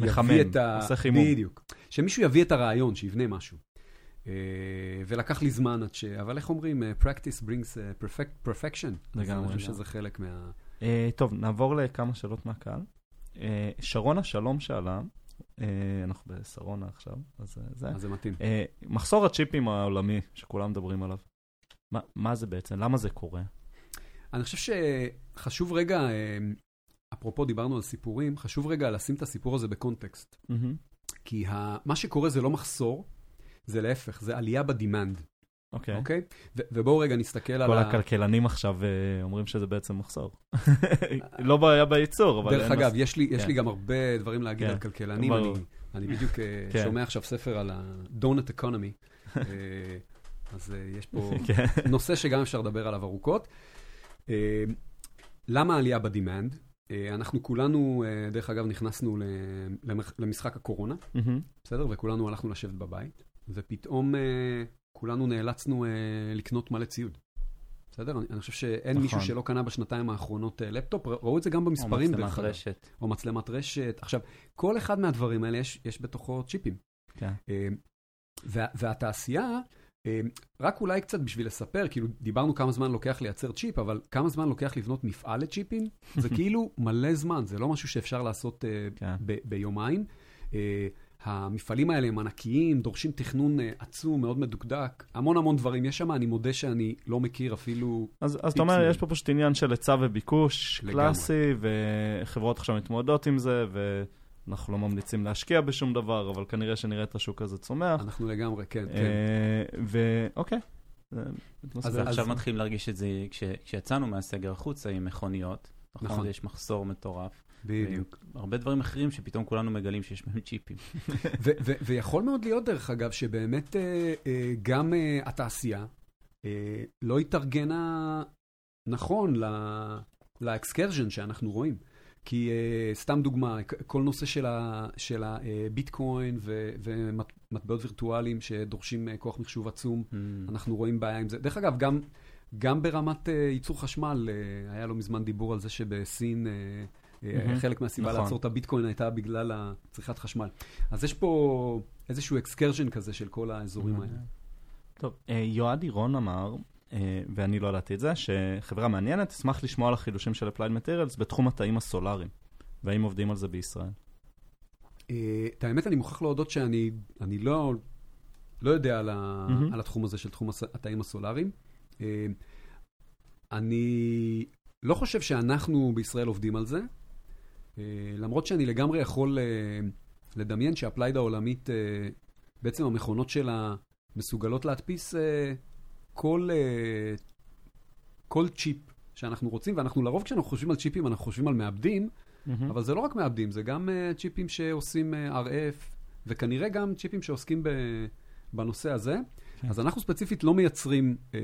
Speaker 1: מחמם,
Speaker 3: יביא את ה...
Speaker 1: עושה חימום.
Speaker 3: בדיוק. שמישהו יביא את הרעיון, שיבנה משהו. אה, ולקח לי זמן עד ש... אבל איך אומרים? אה, practice brings perfect, perfection.
Speaker 1: לגמרי,
Speaker 3: אני חושב. שזה חלק מה...
Speaker 1: טוב, נעבור לכמה שאלות מהקהל. שרונה שלום שאלה, אנחנו בשרונה עכשיו, אז אה, זה.
Speaker 3: אז זה מתאים.
Speaker 1: אה, מחסור הצ'יפים העולמי, שכולם מדברים עליו. מה, מה זה בעצם? למה זה קורה?
Speaker 3: אני חושב שחשוב רגע, אה, אפרופו דיברנו על סיפורים, חשוב רגע לשים את הסיפור הזה בקונטקסט. כי ה- מה שקורה זה לא מחסור, זה להפך, זה עלייה בדימנד,
Speaker 1: אוקיי.
Speaker 3: אוקיי? ו- ובואו רגע נסתכל על
Speaker 1: כל
Speaker 3: ה...
Speaker 1: הכלכלנים עכשיו אה, אומרים שזה בעצם מחסור. לא בעיה בייצור, אבל...
Speaker 3: דרך אגב,
Speaker 1: מס-
Speaker 3: יש לי, יש
Speaker 1: כן.
Speaker 3: לי גם הרבה דברים להגיד
Speaker 1: כן,
Speaker 3: על כלכלנים. אני, אני בדיוק אה,
Speaker 1: כן.
Speaker 3: שומע עכשיו ספר על ה-donut economy, אה, אז יש פה
Speaker 1: כן.
Speaker 3: נושא שגם אפשר לדבר עליו ארוכות. למה העלייה בדימנד? אנחנו כולנו, דרך אגב, נכנסנו למשחק הקורונה. בסדר? וכולנו הלכנו לשבת בבית, ופתאום כולנו נאלצנו אה, לקנות מלא ציוד. בסדר? אני, אני חושב שאין
Speaker 1: נכון.
Speaker 3: מישהו שלא קנה בשנתיים האחרונות אה, לפטופ, ראו את זה גם
Speaker 2: או
Speaker 3: במספרים,
Speaker 2: מצלמת
Speaker 3: דרך אגב.
Speaker 2: רשת.
Speaker 3: או מצלמת רשת. עכשיו, כל אחד מהדברים האלה יש, יש בתוכו צ'יפים.
Speaker 1: כן.
Speaker 3: אה, וה, והתעשייה, אה, רק אולי קצת בשביל לספר, כאילו דיברנו כמה זמן לוקח לייצר צ'יפ, אבל כמה זמן לוקח לבנות מפעל לצ'יפים, זה כאילו מלא זמן, זה לא משהו שאפשר לעשות אה,
Speaker 1: כן.
Speaker 3: ב- ביומיים. אה, המפעלים האלה הם ענקיים, דורשים תכנון אה, עצום, מאוד מדוקדק, המון המון דברים יש שם, אני מודה שאני לא מכיר אפילו...
Speaker 1: אז אז אתה אומר. יש פה פשוט עניין של היצע וביקוש
Speaker 3: לגמרי.
Speaker 1: קלאסי, וחברות עכשיו מתמודדות עם זה, ואנחנו לא ממליצים להשקיע בשום דבר, אבל כנראה שנראה את השוק הזה צומח.
Speaker 3: אנחנו לגמרי, כן, כן.
Speaker 1: אה, ואוקיי. זה
Speaker 3: אז-
Speaker 2: ועכשיו מתחילים להרגיש את זה כש- כשיצאנו מהסגר החוצה עם מכוניות.
Speaker 3: נכון.
Speaker 2: נכון. יש מחסור מטורף.
Speaker 3: בדיוק.
Speaker 2: הרבה דברים אחרים שפתאום כולנו מגלים שיש בהם צ'יפים.
Speaker 3: ויכול מאוד להיות, דרך אגב, שבאמת אה, אה, גם אה, התעשייה אה, לא התארגנה נכון לאקסקרז'ן שאנחנו רואים. כי אה, סתם דוגמה, כל נושא של הביטקוין ו- ומטבעות וירטואליים שדורשים אה, כוח מחשוב עצום,
Speaker 2: Mm.
Speaker 3: אנחנו רואים בעיה עם זה. דרך אגב, גם, גם ברמת uh, ייצור חשמל, uh, היה לא מזמן דיבור על זה שבסין uh,
Speaker 1: מהמם.
Speaker 3: חלק מהסיבה
Speaker 1: נכון.
Speaker 3: לעצור את הביטקוין הייתה בגלל צריכת חשמל. אז יש פה איזשהו אקסקרז'ן כזה של כל האזורים
Speaker 1: מהמם.
Speaker 3: האלה.
Speaker 1: טוב, אה, יועד לירון אמר, אה, ואני לא ידעתי את זה, שחברה מעניינת תשמח לשמוע על החידושים של Applied Materials בתחום התאים הסולאריים, והאם עובדים על זה בישראל.
Speaker 3: את האמת, אני מוכרח להודות שאני אני לא, לא יודע על, ה,
Speaker 1: מהמם.
Speaker 3: על התחום הזה של תחום התאים הסולאריים. אני לא חושב שאנחנו בישראל עובדים על זה, למרות שאני לגמרי יכול אה, לדמיין שהפלייד העולמית, אה, בעצם המכונות שלה מסוגלות להדפיס אה, כל, אה, כל צ'יפ שאנחנו רוצים, ואנחנו לרוב כשאנחנו חושבים על צ'יפים, אנחנו חושבים על מעבדים, אבל זה לא רק מעבדים, זה גם צ'יפים שעושים RF, וכנראה גם צ'יפים שעוסקים בנושא הזה.
Speaker 1: כן.
Speaker 3: אז אנחנו ספציפית לא מייצרים uh,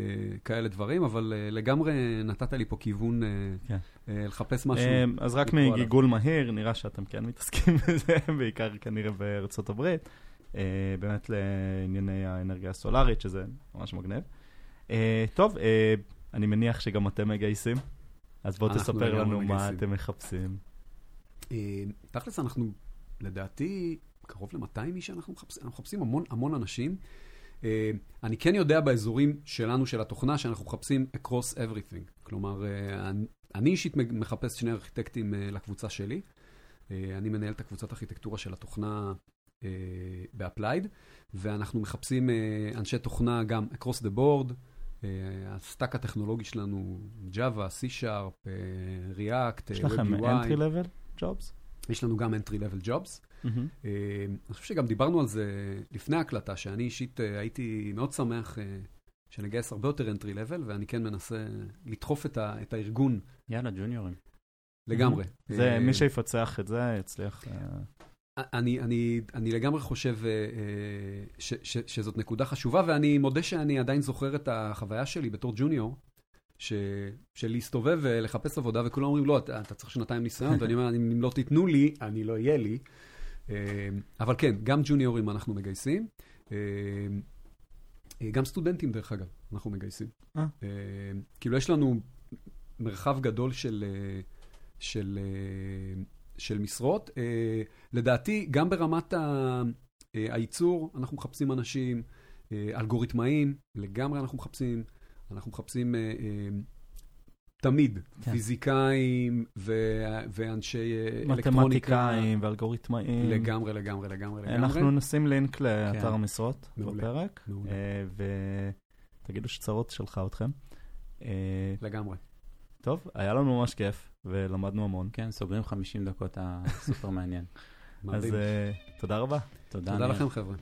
Speaker 3: כאלה דברים, אבל uh, לגמרי נתת לי פה כיוון uh,
Speaker 1: כן.
Speaker 3: uh, לחפש משהו.
Speaker 1: אה, אז רק
Speaker 3: עליו.
Speaker 1: מגיגול מהיר, נראה שאתם כן מתעסקים בזה, בעיקר כנראה בארצות הברית, אה, באמת לענייני האנרגיה הסולארית, שזה ממש מגניב. אה, טוב, אה, אני מניח שגם אתם מגייסים, אז בואו תספר לנו מה
Speaker 3: מגייסים.
Speaker 1: אתם מחפשים.
Speaker 3: Uh, תכלס, אנחנו לדעתי קרוב ל-200 איש אנחנו מחפשים, אנחנו מחפשים המון המון אנשים. Uh, אני כן יודע באזורים שלנו, של התוכנה, שאנחנו מחפשים across everything. כלומר, uh, אני, אישית מחפש שני ארכיטקטים uh, לקבוצה שלי. Uh, אני מנהל את הקבוצת ארכיטקטורה של התוכנה uh, ב-Applied, ואנחנו מחפשים uh, אנשי תוכנה גם across the board. ה stack הטכנולוגי שלנו, Java, C-Sharp, React,
Speaker 1: יש
Speaker 3: uh,
Speaker 1: לכם
Speaker 3: WebUI.
Speaker 1: entry level jobs?
Speaker 3: יש לנו גם entry level jobs.
Speaker 1: מהמם.
Speaker 3: אה, אני חושב שגם דיברנו על זה לפני ההקלטה, שאני אישית אה, הייתי מאוד שמח אה, שנגייס הרבה יותר entry level, ואני כן מנסה לדחוף את, ה, את הארגון
Speaker 2: יאללה, ג'וניורים.
Speaker 3: לגמרי.
Speaker 1: זה
Speaker 3: אה,
Speaker 1: מי שיפצח את זה יצליח.
Speaker 3: אני, אני, אני לגמרי חושב ש, ש, שזאת נקודה חשובה, ואני מודה שאני עדיין זוכר את החוויה שלי בתור ג'וניור, ש, של להסתובב ולחפש עבודה, וכולם אומרים, לא, אתה, אתה צריך שנתיים ניסיון, ואני אומר, אם לא תיתנו לי, אני לא אהיה לי. אה, אבל כן, גם ג'וניורים אנחנו מגייסים. אה, אה, גם סטודנטים, דרך אגב, אנחנו מגייסים.
Speaker 1: אה.
Speaker 3: כאילו, יש לנו מרחב גדול של, של, של משרות. לדעתי, גם ברמת ה- הייצור, אנחנו מחפשים אנשים, אלגוריתמאים, לגמרי אנחנו מחפשים. אנחנו מחפשים תמיד.
Speaker 2: כן.
Speaker 3: פיזיקאים ו- ואנשי אה, אלקטרוניקה.
Speaker 1: מתמטיקאים ואלגוריתמאים.
Speaker 3: לגמרי, לגמרי, לגמרי, לגמרי.
Speaker 1: אנחנו נשים לינק לאתר
Speaker 2: כן.
Speaker 1: המשרות
Speaker 3: מעולה,
Speaker 1: בפרק,
Speaker 3: מעולה.
Speaker 1: אה, ותגידו שצרות שלחה אתכם. אה,
Speaker 3: לגמרי.
Speaker 1: טוב, היה לנו ממש כיף, ולמדנו המון.
Speaker 2: כן, סוגרים 50 דקות, הסופר מעניין.
Speaker 1: אז. אה, תודה רבה.
Speaker 2: תודה,
Speaker 3: תודה. לכם, חבר'ה.